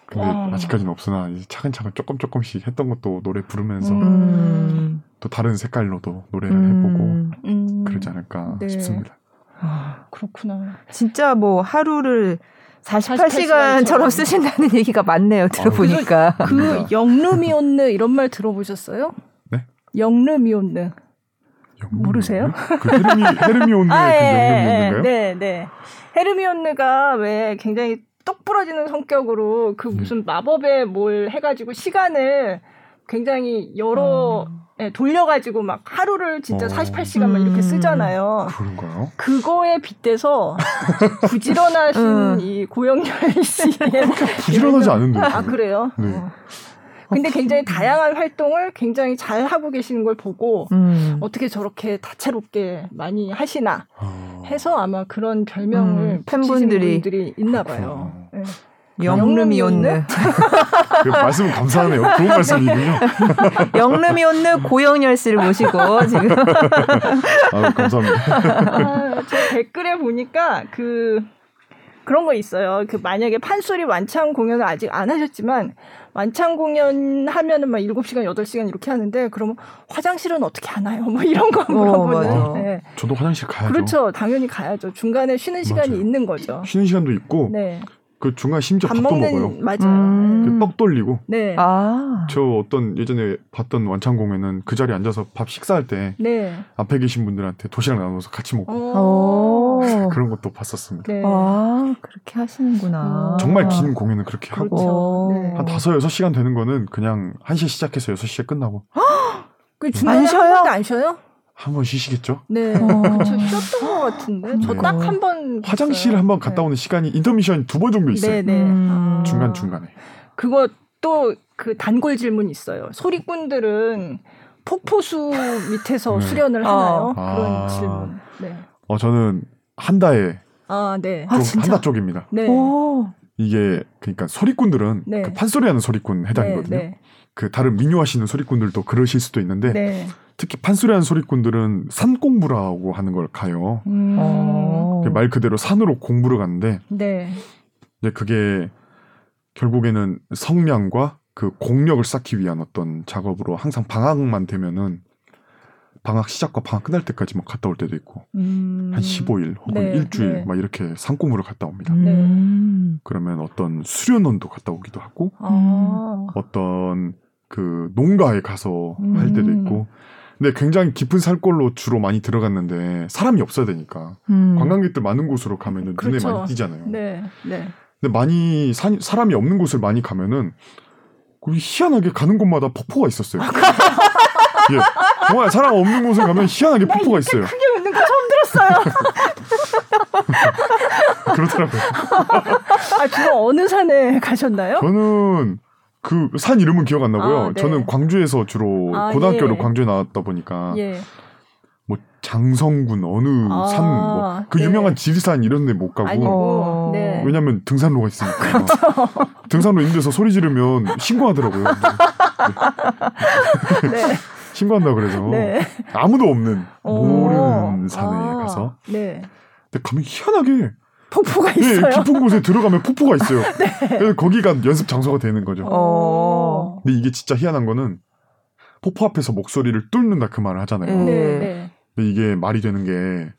근데 와. 아직까지는 없으나 이제 차근차근 조금 조금씩 했던 것도 노래 부르면서 음. 또 다른 색깔로도 노래를 해보고 음. 그러지 않을까 네. 싶습니다. 아, 그렇구나. 진짜 뭐 하루를 48시간처럼 쓰신다는 얘기가 많네요. 들어보니까. 아, 그 *laughs* 영르미온느 이런 말 들어보셨어요? 네? 영르미온느. 모르세요? 그 헤르미 헤르미온느 *laughs* 아, 그 예, 영르미온느인가요? 네, 네. 헤르미온느가 왜 굉장히 똑 부러지는 성격으로 그 네. 무슨 네. 마법에 뭘 해가지고 시간을 굉장히 여러 음. 네, 돌려가지고 막 하루를 진짜 어. 48시간만 이렇게 음. 쓰잖아요. 그런가요? 그거에 빗대서 *laughs* 부지런하신 음. 이 고영렬 씨의 *laughs* 부지런하지 않은데. 아 그래요? 네. 어. 근데 굉장히 다양한 활동을 굉장히 잘 하고 계시는 걸 보고 음. 어떻게 저렇게 다채롭게 많이 하시나 어. 해서 아마 그런 별명을 음, 팬분들이 분들이 있나 봐요. 네. 영름이온느. 그 말씀 감사하네요. 좋은 *laughs* 말씀이군요. *laughs* 영름이온느 고영열 씨를 모시고 지금. 아, 감사합니다. 아, 제 댓글에 보니까 그 그런 거 있어요. 그 만약에 판소리 완창 공연을 아직 안 하셨지만 완창 공연 하면은 막 7시간, 8시간 이렇게 하는데 그러면 화장실은 어떻게 하나요? 뭐 이런 거 어, 물어보는. 어, 네. 저도 화장실 가야죠. 그렇죠. 당연히 가야죠. 중간에 쉬는 시간이 맞아요. 있는 거죠. 쉬는 시간도 있고 네. 그 중간 심지어 밥도 먹는, 먹어요. 맞아요. 음. 그떡 돌리고. 네. 아. 저 어떤 예전에 봤던 완창 공연은 그 자리에 앉아서 밥 식사할 때 네. 앞에 계신 분들한테 도시락 나눠서 같이 먹고 오. 그런 것도 봤었습니다. 네. 아 그렇게 하시는구나. 정말 긴 공연은 그렇게 그렇죠. 하고 네. 한 다섯 여섯 시간 되는 거는 그냥 한 시에 시작해서 여섯 시에 끝나고. 그 중간에 안 쉬어요? 안 쉬어요? 한 번 쉬시겠죠? 네. 어. 그쵸, 쉬었던 것 같은데. 저 딱 한 번. 화장실 한 번 갔다 네. 오는 시간이 인터미션 두 번 정도 있어요. 네네. 음. 아. 중간 중간에. 그거 또 그 단골 질문 있어요. 소리꾼들은 폭포수 밑에서 네. 수련을 하나요? 아. 그런 질문. 네. 어, 저는 한다에. 아, 네. 아, 한다 쪽입니다. 네. 오. 이게, 그러니까 소리꾼들은 네. 그 판소리 하는 소리꾼 해당이거든요. 네, 네. 그 다른 민요하시는 소리꾼들도 그러실 수도 있는데 네. 특히 판소리하는 소리꾼들은 산 공부라고 하는 걸 가요. 음. 어. 말 그대로 산으로 공부를 가는데 네. 이제 그게 결국에는 성량과 그 공력을 쌓기 위한 어떤 작업으로 항상 방학만 되면은 방학 시작과 방학 끝날 때까지 막 갔다 올 때도 있고 음. 한 15일 혹은 네, 일주일 네. 막 이렇게 산공부를 갔다 옵니다. 네. 그러면 어떤 수련원도 갔다 오기도 하고 아. 어떤 그 농가에 가서 음. 할 때도 있고 근데 굉장히 깊은 산골로 주로 많이 들어갔는데 사람이 없어야 되니까 음. 관광객들 많은 곳으로 가면은 그렇죠. 눈에 많이 띄잖아요. 네, 네. 근데 많이 사, 사람이 없는 곳을 많이 가면은 희한하게 가는 곳마다 폭포가 있었어요. *laughs* 예, 정말 사람 없는 곳에 가면 희한하게 폭포가 있어요. 크게 웃는 거 처음 들었어요. *laughs* 그렇더라고요. 아, 주로 어느 산에 가셨나요? 저는 그 산 이름은 기억 안 나고요. 아, 네. 저는 광주에서 주로 아, 고등학교를 예. 광주에 나왔다 보니까 예. 뭐 장성군 어느 아, 산뭐그 네. 유명한 지리산 이런 데 못 가고 어, 네. 왜냐면 등산로가 있으니까 그렇죠. 등산로 있는 데서 소리 지르면 신고하더라고요. *laughs* 네. 신고한다 그래서 네. 아무도 없는 모르는 산에 아, 가서 네. 근데 가면 희한하게 폭포가 네, 있어요. 네, 깊은 곳에 들어가면 폭포가 있어요. *laughs* 네. 그래서 거기가 연습 장소가 되는 거죠. 어... 근데 이게 진짜 희한한 거는 폭포 앞에서 목소리를 뚫는다 그 말을 하잖아요. 네. 네. 근데 이게 말이 되는 게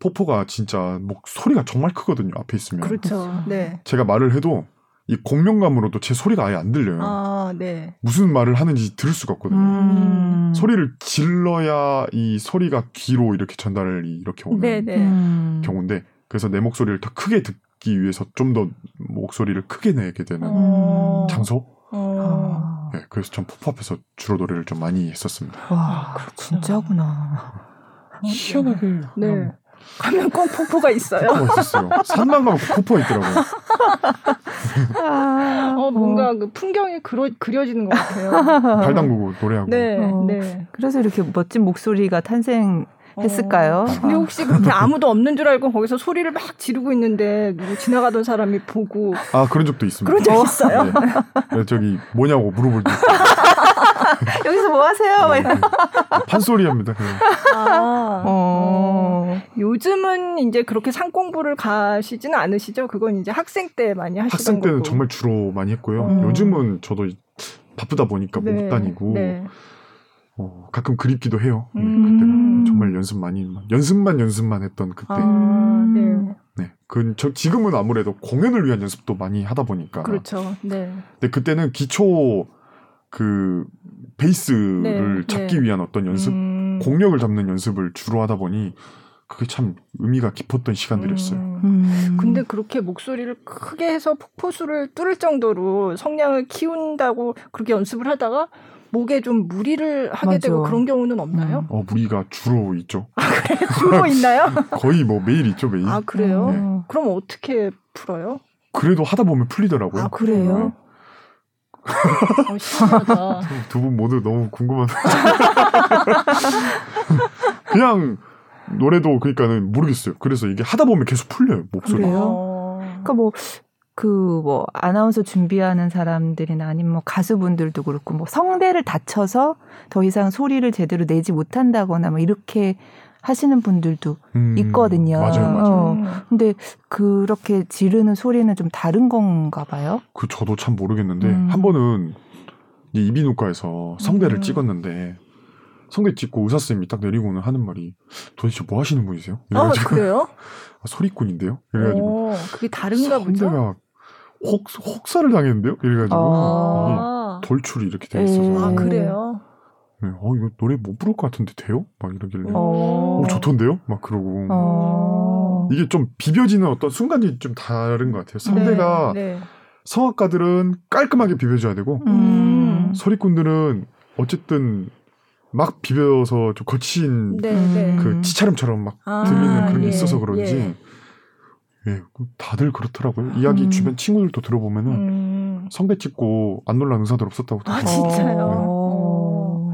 포포가 진짜 목 소리가 정말 크거든요. 앞에 있으면. 그렇죠. 네. 제가 말을 해도 이 공명감으로도 제 소리가 아예 안 들려요. 아, 네. 무슨 말을 하는지 들을 수가 없거든요. 음. 소리를 질러야 이 소리가 귀로 이렇게 전달이 이렇게 오는 네, 네. 음. 경우인데 그래서 내 목소리를 더 크게 듣기 위해서 좀 더 목소리를 크게 내게 되는 음. 장소. 어. 네, 그래서 전 앞에서 주로 노래를 좀 많이 했었습니다. 와, 아, 진짜구나. 희한하게. 네. 가면 꼭 폭포가 있어요. 폭포가 있었어요. 산만 가면 폭포가 있더라고요. 아, 어, 뭔가 어. 그 풍경이 그려, 그려지는 것 같아요. *laughs* 발 담그고 노래하고. 네, 어, 네. 그래서 이렇게 멋진 목소리가 탄생 했을까요? 어. 근데 혹시 그렇게 아무도 없는 줄 알고 거기서 소리를 막 지르고 있는데 누구 지나가던 사람이 보고 아 그런 적도 있습니다. 그런 적 있어요? 네. 네. 저기 뭐냐고 물어볼 때 *laughs* 여기서 뭐 하세요? 네. 판소리합니다. 아, 어. 요즘은 이제 그렇게 상 공부를 가시지는 않으시죠? 그건 이제 학생 때 많이 하시던 학생 때는 거고. 정말 주로 많이 했고요. 어. 요즘은 저도 바쁘다 보니까 네. 못 다니고 네. 어, 가끔 그립기도 해요. 네, 음. 그때는 정말 연습 많이 연습만 연습만 했던 그때. 아, 네. 네. 그, 저, 지금은 아무래도 공연을 위한 연습도 많이 하다 보니까. 그렇죠. 네. 근데 그때는 기초 그 베이스를 네, 잡기 네. 위한 어떤 연습, 음. 공력을 잡는 연습을 주로 하다 보니 그게 참 의미가 깊었던 시간들이었어요. 음. 음. 근데 그렇게 목소리를 크게 해서 폭포수를 뚫을 정도로 성량을 키운다고 그렇게 연습을 하다가 목에 좀 무리를 하게 맞아. 되고 그런 경우는 없나요? 음. 어, 무리가 주로 있죠. 아, 그래 주로 있나요? *laughs* 거의 뭐 매일 있죠, 매일. 아, 그래요? 네. 그럼 어떻게 풀어요? 그래도 하다 보면 풀리더라고요. 아, 그래요? 네. 어, *laughs* 두분 모두 너무 궁금한. *laughs* 그냥 노래도 그러니까는 모르겠어요. 그래서 이게 하다 보면 계속 풀려요 목소리가. 그래요? 어. 그러니까 뭐 그 뭐 아나운서 준비하는 사람들이나 아니면 뭐 가수분들도 그렇고 뭐 성대를 다쳐서 더 이상 소리를 제대로 내지 못한다거나 뭐 이렇게 하시는 분들도 음, 있거든요. 맞아요, 맞아요. 어, 근데 그렇게 지르는 소리는 좀 다른 건가 봐요. 그 저도 참 모르겠는데 음. 한 번은 이비인후과에서 성대를 음. 찍었는데 성대 찍고 의사 선생님이 딱 내리고는 하는 말이 도대체 뭐 하시는 분이세요? 아 그래요? *laughs* 아, 소리꾼인데요. 그래가지고 오, 그게 다른가 보죠. 성대가 혹, 혹사를 당했는데요? 이래가지고 아~ 돌출이 이렇게 돼 있어서 아 그래요? 네, 어 이거 노래 못 부를 것 같은데 돼요? 막 이러길래 어, 어 좋던데요? 막 그러고 어~ 이게 좀 비벼지는 어떤 순간이 좀 다른 것 같아요. 성대가 네, 네. 성악가들은 깔끔하게 비벼줘야 되고 음~ 소리꾼들은 어쨌든 막 비벼서 좀 거친 네, 네. 그 치차름처럼 막 아, 들리는 그런 게 예, 있어서 그런지 예. 예, 다들 그렇더라고요. 이야기 음. 주변 친구들도 들어보면은 음. 성대 찍고 안 놀란 의사들 없었다고. 아 진짜요? 어.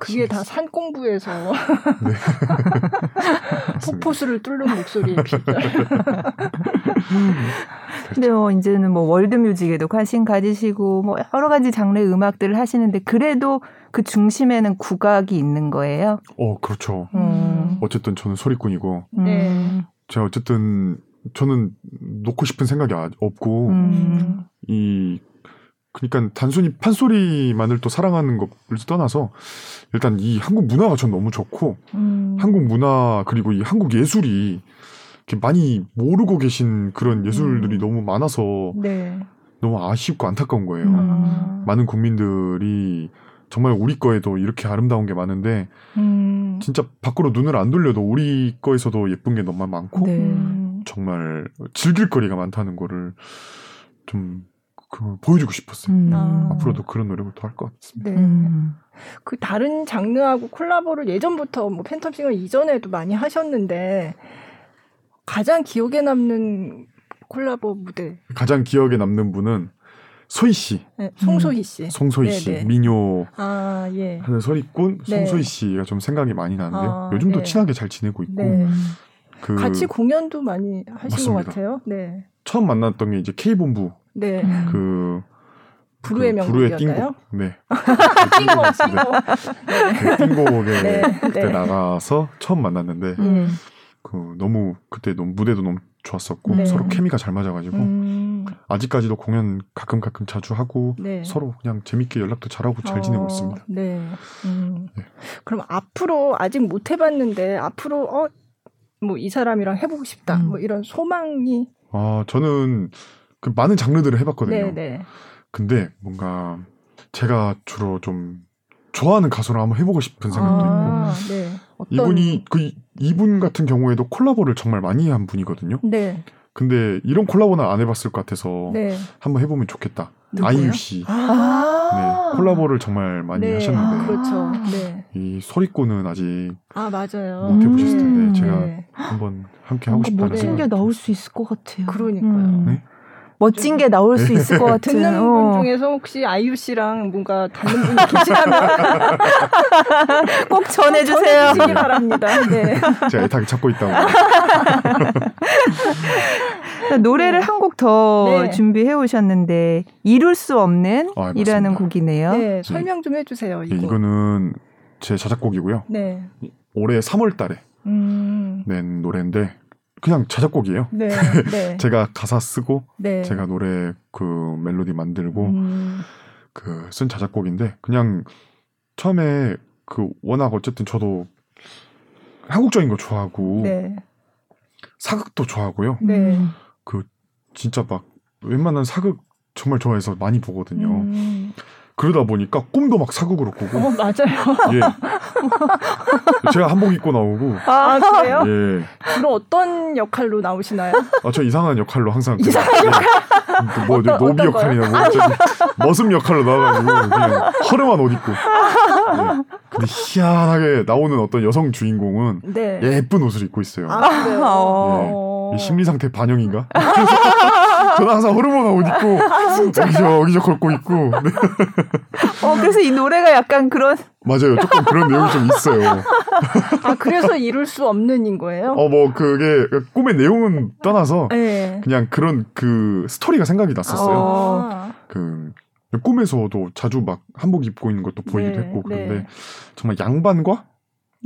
그게 다 산 공부에서 네. *laughs* 폭포수를 뚫는 목소리의 *laughs* 비결. 근데 뭐 이제는 뭐 월드뮤직에도 관심 가지시고 뭐 여러 가지 장르의 음악들을 하시는데 그래도 그 중심에는 국악이 있는 거예요. 어 그렇죠. 음. 어쨌든 저는 소리꾼이고. 네. 제가 어쨌든 저는 놓고 싶은 생각이 아, 없고 음. 이 그러니까 단순히 판소리만을 또 사랑하는 것을 떠나서 일단 이 한국 문화가 전 너무 좋고 음. 한국 문화 그리고 이 한국 예술이 이렇게 많이 모르고 계신 그런 예술들이 음. 너무 많아서 네. 너무 아쉽고 안타까운 거예요. 음. 많은 국민들이 정말 우리 거에도 이렇게 아름다운 게 많은데 음. 진짜 밖으로 눈을 안 돌려도 우리 거에서도 예쁜 게 너무 많고 네. 정말 즐길 거리가 많다는 거를 좀 그, 보여주고 싶었어요. 음. 아. 앞으로도 그런 노력을 더 할 것 같습니다. 네. 음. 그 다른 장르하고 콜라보를 예전부터 뭐 팬텀싱어 이전에도 많이 하셨는데 가장 기억에 남는 콜라보 무대. 가장 기억에 남는 분은 소희 씨. 네, 송소희 씨. 송소희 씨. 네네. 민요 아, 예. 하는 서리꾼 네. 송소희 씨가 좀 생각이 많이 나는데요. 아, 요즘도 네. 친하게 잘 지내고 있고. 네. 그 같이 공연도 많이 하신 맞습니다. 것 같아요. 네. 처음 만났던 게 이제 K본부. 네. 그 부르의 그 명곡이었나요? 네. *laughs* 띵곡, 띵곡. 띵곡에 네. 그때 네. 나가서 처음 만났는데 음. 그 너무 그때 너무 무대도 너무 좋았었고 네. 서로 케미가 잘 맞아가지고 음. 아직까지도 공연 가끔 가끔 자주 하고 네. 서로 그냥 재밌게 연락도 잘하고 잘 지내고 어, 있습니다. 네. 음. 네. 그럼 앞으로 아직 못 해봤는데 앞으로 어 뭐 이 사람이랑 해보고 싶다. 음. 뭐 이런 소망이. 아 저는 그 많은 장르들을 해봤거든요. 네네. 네. 근데 뭔가 제가 주로 좀 좋아하는 가수를 한번 해보고 싶은 생각도 아, 있고 네. 어떤... 이분이 그 이분 같은 경우에도 콜라보를 정말 많이 한 분이거든요. 네. 근데 이런 콜라보는 안 해봤을 것 같아서 네. 한번 해보면 좋겠다. 아이유 씨. 아~ 네, 콜라보를 정말 많이 네. 하셨는데. 아, 그렇죠. 네. 이 소리꾼은 아직 아 맞아요. 못 해보셨을 텐데 음, 제가 네. 한번 함께 하고 싶다는 멋진 게 나올 수 있을 것 같아요. 그러니까요. 음. 네? 멋진 게 나올 수 있을 것 같은. 듣는 어. 분 중에서 혹시 아이유 씨랑 뭔가 닮은 분이 *laughs* 계시다면 *laughs* 꼭 전해주세요. 전해주시기 바랍니다. 네. *laughs* 제가 애타게 찾고 있다고. 노래를 한 곡더 네. 준비해 오셨는데 이룰 수 없는 아, 이라는 곡이네요. 네, 설명 좀 해주세요. 네, 이거. 네, 이거는 제 자작곡이고요. 네. 올해 3월달에 음. 낸 노래인데 그냥 자작곡이에요. 네, 네. *laughs* 제가 가사 쓰고 네. 제가 노래 그 멜로디 만들고 음. 그쓴 자작곡인데 그냥 처음에 그 워낙 어쨌든 저도 한국적인 거 좋아하고 네. 사극도 좋아하고요. 네. 그 진짜 막 웬만한 사극 정말 좋아해서 많이 보거든요. 음. 그러다 보니까 꿈도 막 사극으로 꾸고. 어, 맞아요. 예. *laughs* 제가 한복 입고 나오고. 아, 그래요? 예. 주로 어떤 역할로 나오시나요? 아, 저 이상한 역할로 항상. 이상한 그, 역할? 그 뭐, 어떤, 노비 역할이나 뭐, 머슴 역할로 나와가지고, 그냥 허름한 옷 입고. 예. 근데 희한하게 나오는 어떤 여성 주인공은 네. 예쁜 옷을 입고 있어요. 아, 그래요? 예. 심리 상태 반영인가? *laughs* *laughs* 저는 항상 호르몬 옷 입고 아, 여기저 여기저 걸고 있고. 네. *laughs* 어 그래서 이 노래가 약간 그런 맞아요. 조금 그런 내용이 좀 있어요. 아 그래서 이룰 수 없는 인 거예요? 어 뭐 그게 꿈의 내용은 떠나서 네. 그냥 그런 그 스토리가 생각이 났었어요. 아. 그 꿈에서도 자주 막 한복 입고 있는 것도 보이기도 네, 했고 그런데 네. 정말 양반과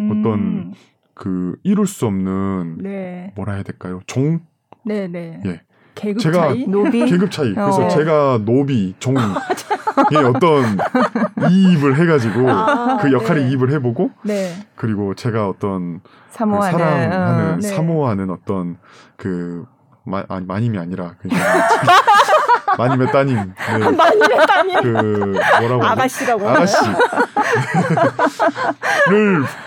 음. 어떤 그 이룰 수 없는 네. 뭐라 해야 될까요? 종? 네네. 예. 계급 제가 차이? 노비? 계급 차이. 그래서 어. 제가 노비, 종의 어떤 이입을 해가지고 아, 그 역할에 네. 이입을 해보고 네. 그리고 제가 어떤 사모하는, 그 사랑하는 어, 네. 사모하는 어떤 그 마, 아니 마님이 아니라 그냥 *laughs* 마님의 따님. 네. 마님의 따님. 그 뭐라고 아가씨라고 아가씨를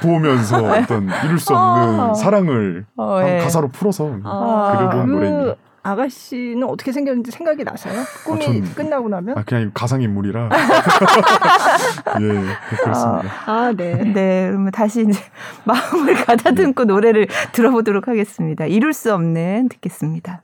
보면서 어떤 이룰 수 없는 어. 사랑을 어, 예. 가사로 풀어서 아, 그려본 그... 노래입니다. 아가씨는 어떻게 생겼는지 생각이 나서요? 꿈이 아, 전, 끝나고 나면? 아, 그냥 가상 인물이라. *laughs* 예, 그렇습니다. 아, 아, 네. *laughs* 네, 그러면 다시 이제 *laughs* 마음을 가다듬고 노래를 들어보도록 하겠습니다. 이룰 수 없는 듣겠습니다.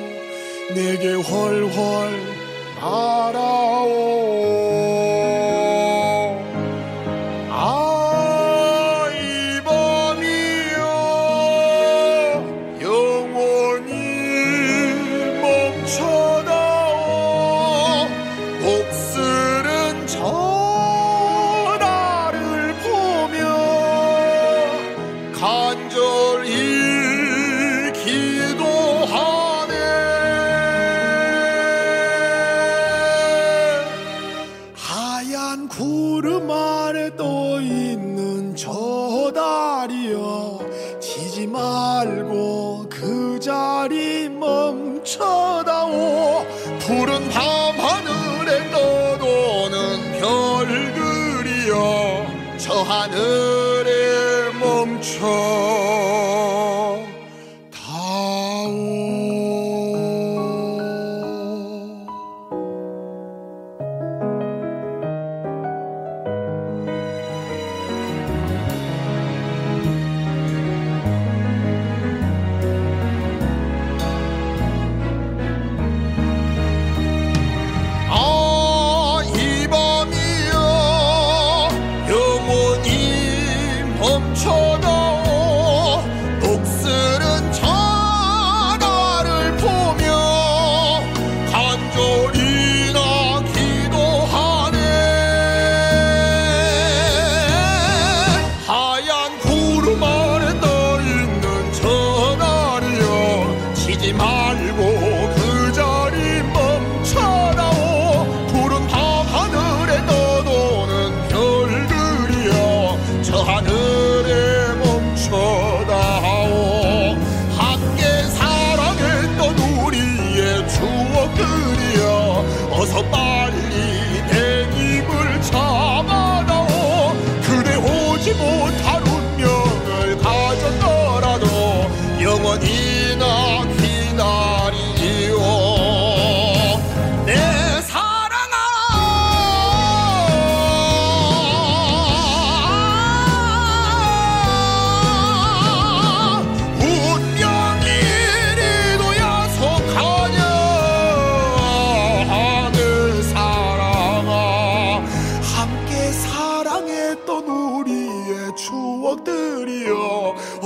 푸른 밤하늘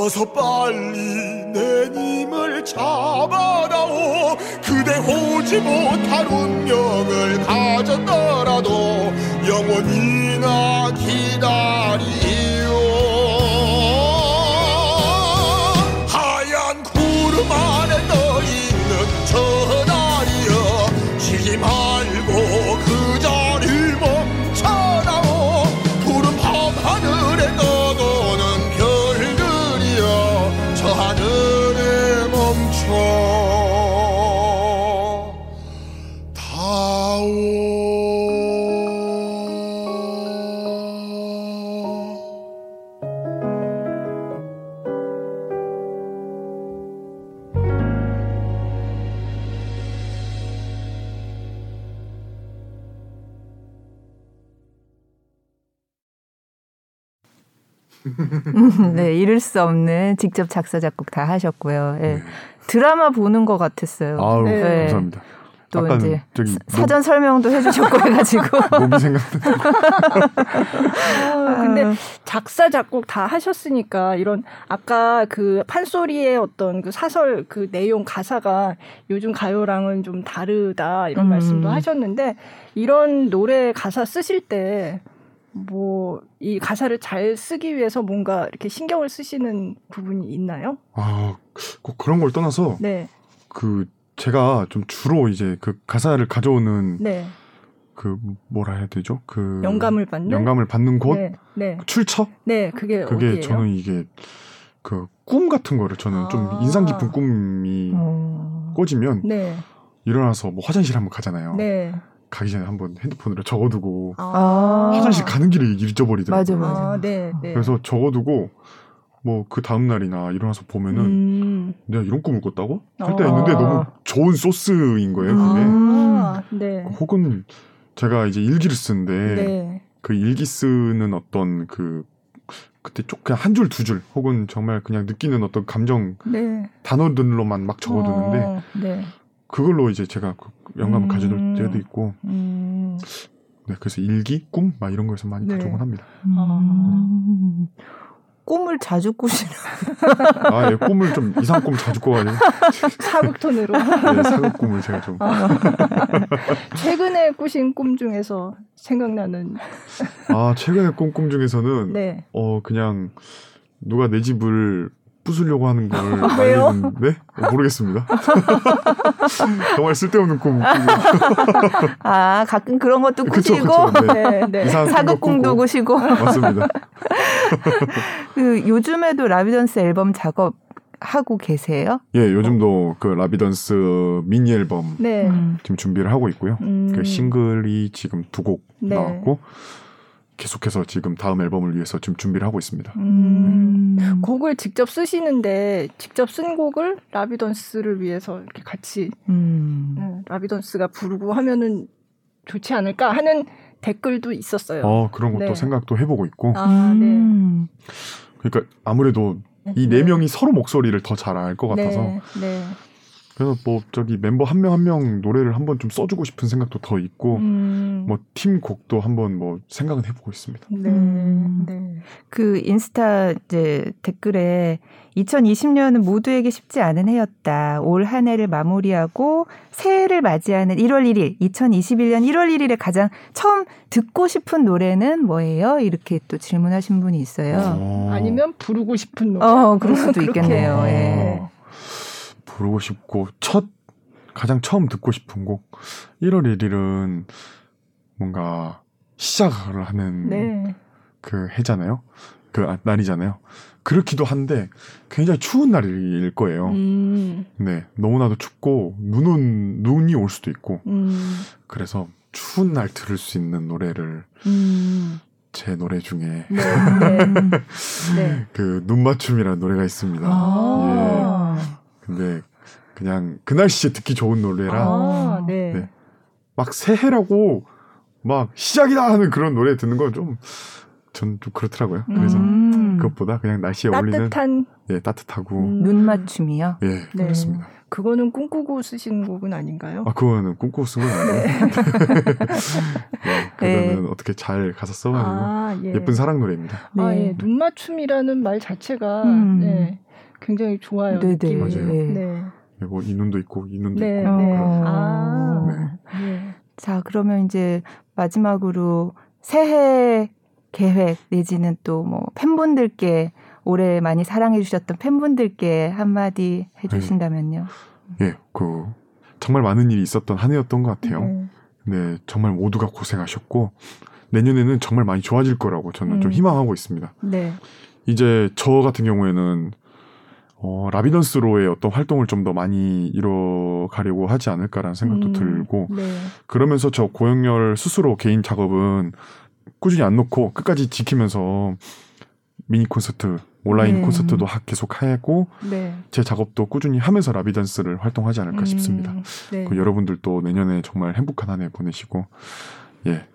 어서 빨리 내 님을 잡아다오. 그대 오지 못할 운명을 가졌더라도 영원히 나 기다리오 수 없는 직접 작사 작곡 다 하셨고요. 네. 네. 드라마 보는 것 같았어요. 아우, 네. 감사합니다. 또 이제 사전 설명도 해주셨고 해가지고 *laughs* 몸이 생각나. 아, 근데 작사 작곡 다 하셨으니까 이런 아까 그 판소리의 어떤 그 사설 그 내용 가사가 요즘 가요랑은 좀 다르다 이런 음. 말씀도 하셨는데 이런 노래 가사 쓰실 때 뭐 이 가사를 잘 쓰기 위해서 뭔가 이렇게 신경을 쓰시는 부분이 있나요? 아, 꼭 그런 걸 떠나서 네. 그 제가 좀 주로 이제 그 가사를 가져오는 네. 그 뭐라 해야 되죠? 그 영감을 받는 영감을 받는 곳 네. 네. 출처? 네, 그게 그게 어디예요? 저는 이게 그 꿈 같은 거를 저는 아. 좀 인상 깊은 꿈이 어. 꽂으면 네. 일어나서 뭐 화장실 한번 가잖아요. 네. 가기 전에 한번 핸드폰으로 적어두고 아~ 화장실 가는 길을 잊어버리더라고요. 맞아, 맞아. 아, 네, 네. 그래서 적어두고 뭐 그 다음 날이나 일어나서 보면은 음. 내가 이런 꿈을 꿨다고 할 때가 있는데 아~ 너무 좋은 소스인 거예요. 그게. 아~ 네. 혹은 제가 이제 일기를 쓰는데 네. 그 일기 쓰는 어떤 그 그때 쪽 그냥 한 줄 두줄 혹은 정말 그냥 느끼는 어떤 감정 네. 단어들로만 막 적어두는데 어, 네. 그걸로 이제 제가 그 영감을 음. 가져올 때도 있고 음. 네 그래서 일기 꿈 막 이런 거에서 많이 네. 가져오곤 합니다. 음. 꿈을 자주 꾸시는. *laughs* 아, 예, 꿈을 좀 이상 꿈 자주 꿔가지고. *laughs* 사극톤으로. *laughs* 네, 사극 꿈을 제가 좀. 아. 최근에 꾸신 꿈 중에서 생각나는. 아, 최근에 꿈, 꿈 중에서는. 네. 어, 그냥 누가 내 집을 부수려고 하는 걸 *laughs* 왜요? 네? 모르겠습니다. *laughs* 정말 쓸데없는 꿈. *laughs* 아 가끔 그런 것도 꾸시고 그쵸, 네. 네, 네. 사극 꿈도 꾸시고 맞습니다. 그 요즘에도 라비던스 앨범 작업 하고 계세요? 예, 요즘도 그 라비던스 미니 앨범 네. 지금 준비를 하고 있고요. 음. 그 싱글이 지금 두곡 네. 나왔고 계속해서 지금 다음 앨범을 위해서 지금 준비를 하고 있습니다. 음. 네. 곡을 직접 쓰시는데 직접 쓴 곡을 라비던스를 위해서 이렇게 같이 음. 네, 라비던스가 부르고 하면은 좋지 않을까 하는 댓글도 있었어요. 어 그런 것도 네. 생각도 해보고 있고. 아 네. 음. 그러니까 아무래도 이 네 명이 서로 목소리를 더 잘 알 것 같아서. 그래서 뭐 저기 멤버 한 명 한명 한 명 노래를 한번 좀 써주고 싶은 생각도 더 있고 음. 뭐팀 곡도 한번 뭐 생각은 해보고 있습니다. 네. 음. 네. 그 인스타 이제 댓글에 2020년은 모두에게 쉽지 않은 해였다. 올 한 해를 마무리하고 새해를 맞이하는 1월 1일, 2021년 1월 1일에 가장 처음 듣고 싶은 노래는 뭐예요? 이렇게 또 질문하신 분이 있어요. 오. 아니면 부르고 싶은 노래. 어, 그럴 수도 *laughs* 있겠네요. 예. 부르고 싶고 첫 가장 처음 듣고 싶은 곡 1월 1일은 뭔가 시작을 하는 네. 그 해잖아요. 그 날이잖아요. 그렇기도 한데 굉장히 추운 날일 거예요. 음. 네, 너무나도 춥고 눈은 눈이 올 수도 있고 음. 그래서 추운 날 들을 수 있는 노래를 음. 제 노래 중에 네, 네. *laughs* 네. 그 눈 맞춤이라는 노래가 있습니다. 아. 예. 근데 그냥 그 날씨에 듣기 좋은 노래라 아, 네. 네. 막 새해라고 막 시작이다 하는 그런 노래 듣는 건 좀 전좀 그렇더라고요. 그래서 음. 그것보다 그냥 날씨에 어울리는 따뜻한 예 따뜻하고 음. 눈 맞춤이요. 예 네. 그렇습니다. 그거는 꿈꾸고 쓰신 곡은 아닌가요? 아 그거는 꿈꾸고 쓴 건 아니에요. 네. *laughs* 네, 그거는 네. 어떻게 잘 가서 써가지고 아, 예. 쁜 사랑 노래입니다. 네. 아 예, 눈 맞춤이라는 말 자체가 음. 네, 굉장히 좋아요. 네네. 네. 맞아요. 네. 네, 뭐이 눈도 있고 이 눈도 네, 있고. 네. 아, 네. 자 그러면 이제 마지막으로 새해 계획 내지는 또 뭐 팬분들께 올해 많이 사랑해 주셨던 팬분들께 한마디 해주신다면요. 예, 그 정말 많은 일이 있었던 한 해였던 것 같아요. 네. 네, 정말 모두가 고생하셨고 내년에는 정말 많이 좋아질 거라고 저는 음. 좀 희망하고 있습니다. 네. 이제 저 같은 경우에는 어, 라비던스로의 어떤 활동을 좀 더 많이 이뤄가려고 하지 않을까라는 생각도 음, 들고 네. 그러면서 저 고영렬 스스로 개인 작업은 꾸준히 안 놓고 끝까지 지키면서 미니 콘서트 온라인 네. 콘서트도 계속 하고 네. 제 작업도 꾸준히 하면서 라비던스를 활동하지 않을까 음, 싶습니다. 네. 그 여러분들도 내년에 정말 행복한 한 해 보내시고 예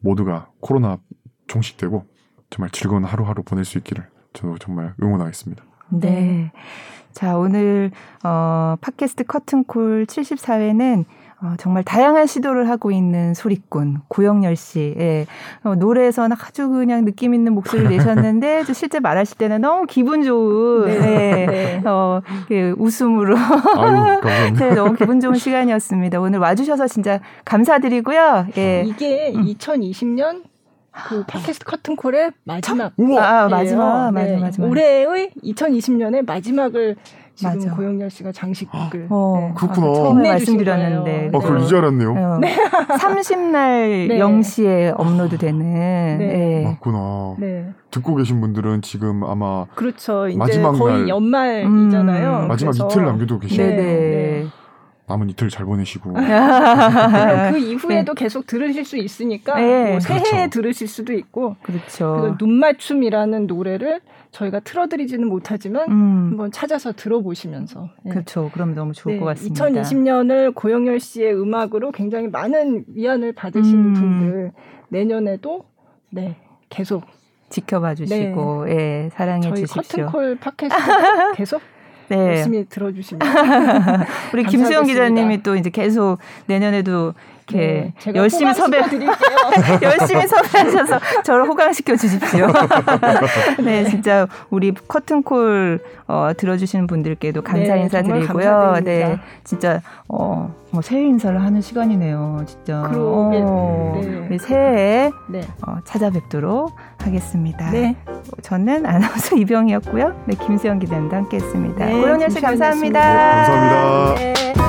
모두가 코로나 종식되고 정말 즐거운 하루하루 보낼 수 있기를 저도 정말 응원하겠습니다. 네. 자, 오늘, 어, 팟캐스트 커튼콜 74회는 어, 정말 다양한 시도를 하고 있는 소리꾼 고영열 씨. 예. 어, 노래에서는 아주 그냥 느낌 있는 목소리를 *laughs* 내셨는데 실제 말하실 때는 너무 기분 좋은 네. 예. 네. 어, 그 웃음으로 아유, *laughs* 네, 너무 기분 좋은 시간이었습니다. 오늘 와주셔서 진짜 감사드리고요. 예. 이게 음. 2020년 그 팟캐스트 커튼콜의 마지막. 우와. 아, 마지막, 네. 마지막, 마지막. 올해의 2020년의 마지막을 지금 맞아. 고영렬 씨가 장식을 어, 네. 그렇구나. 아, 처음에 말씀드렸는데. 아, 그걸 이제 알았네요. 네. 30날 네. *laughs* 0시에 업로드 되는. 네. 네. 맞구나. 네. 듣고 계신 분들은 지금 아마 그렇죠. 마지막 거의 날, 연말이잖아요. 음. 마지막 이틀 남겨두고 계시네요. 네. 남은 이틀 잘 보내시고 *laughs* 그 이후에도 네. 계속 들으실 수 있으니까 네. 뭐 새해에 그렇죠. 들으실 수도 있고 그렇죠. 눈 맞춤이라는 노래를 저희가 틀어드리지는 못하지만 음. 한번 찾아서 들어보시면서 네. 그렇죠. 그럼 너무 좋을 네. 것 같습니다. 2020년을 고영열 씨의 음악으로 굉장히 많은 위안을 받으신 음. 분들 내년에도 네 계속 지켜봐 주시고 네. 예, 사랑해 저희 주십시오. 커튼콜 팟캐스트 *laughs* 계속 네. 열심히 들어주시면 *laughs* 우리 김수영 기자님이 또 이제 계속 내년에도 이렇게 네, 열심히 섭외 *laughs* 열심히 섭외하셔서 저를 호강시켜 주십시오. *laughs* 네, 진짜 우리 커튼콜 어, 들어주시는 분들께도 감사 네, 인사 드리고요. 네, 진짜 어, 뭐 새해 인사를 하는 시간이네요, 진짜. 그러게. 어, 네. 새해에 네. 어, 찾아뵙도록 하겠습니다. 네. 저는 아나운서 이병이었고요. 네, 김수영 기자님과 함께했습니다. 네, 고영렬 씨 감사합니다. 감사합니다. 네.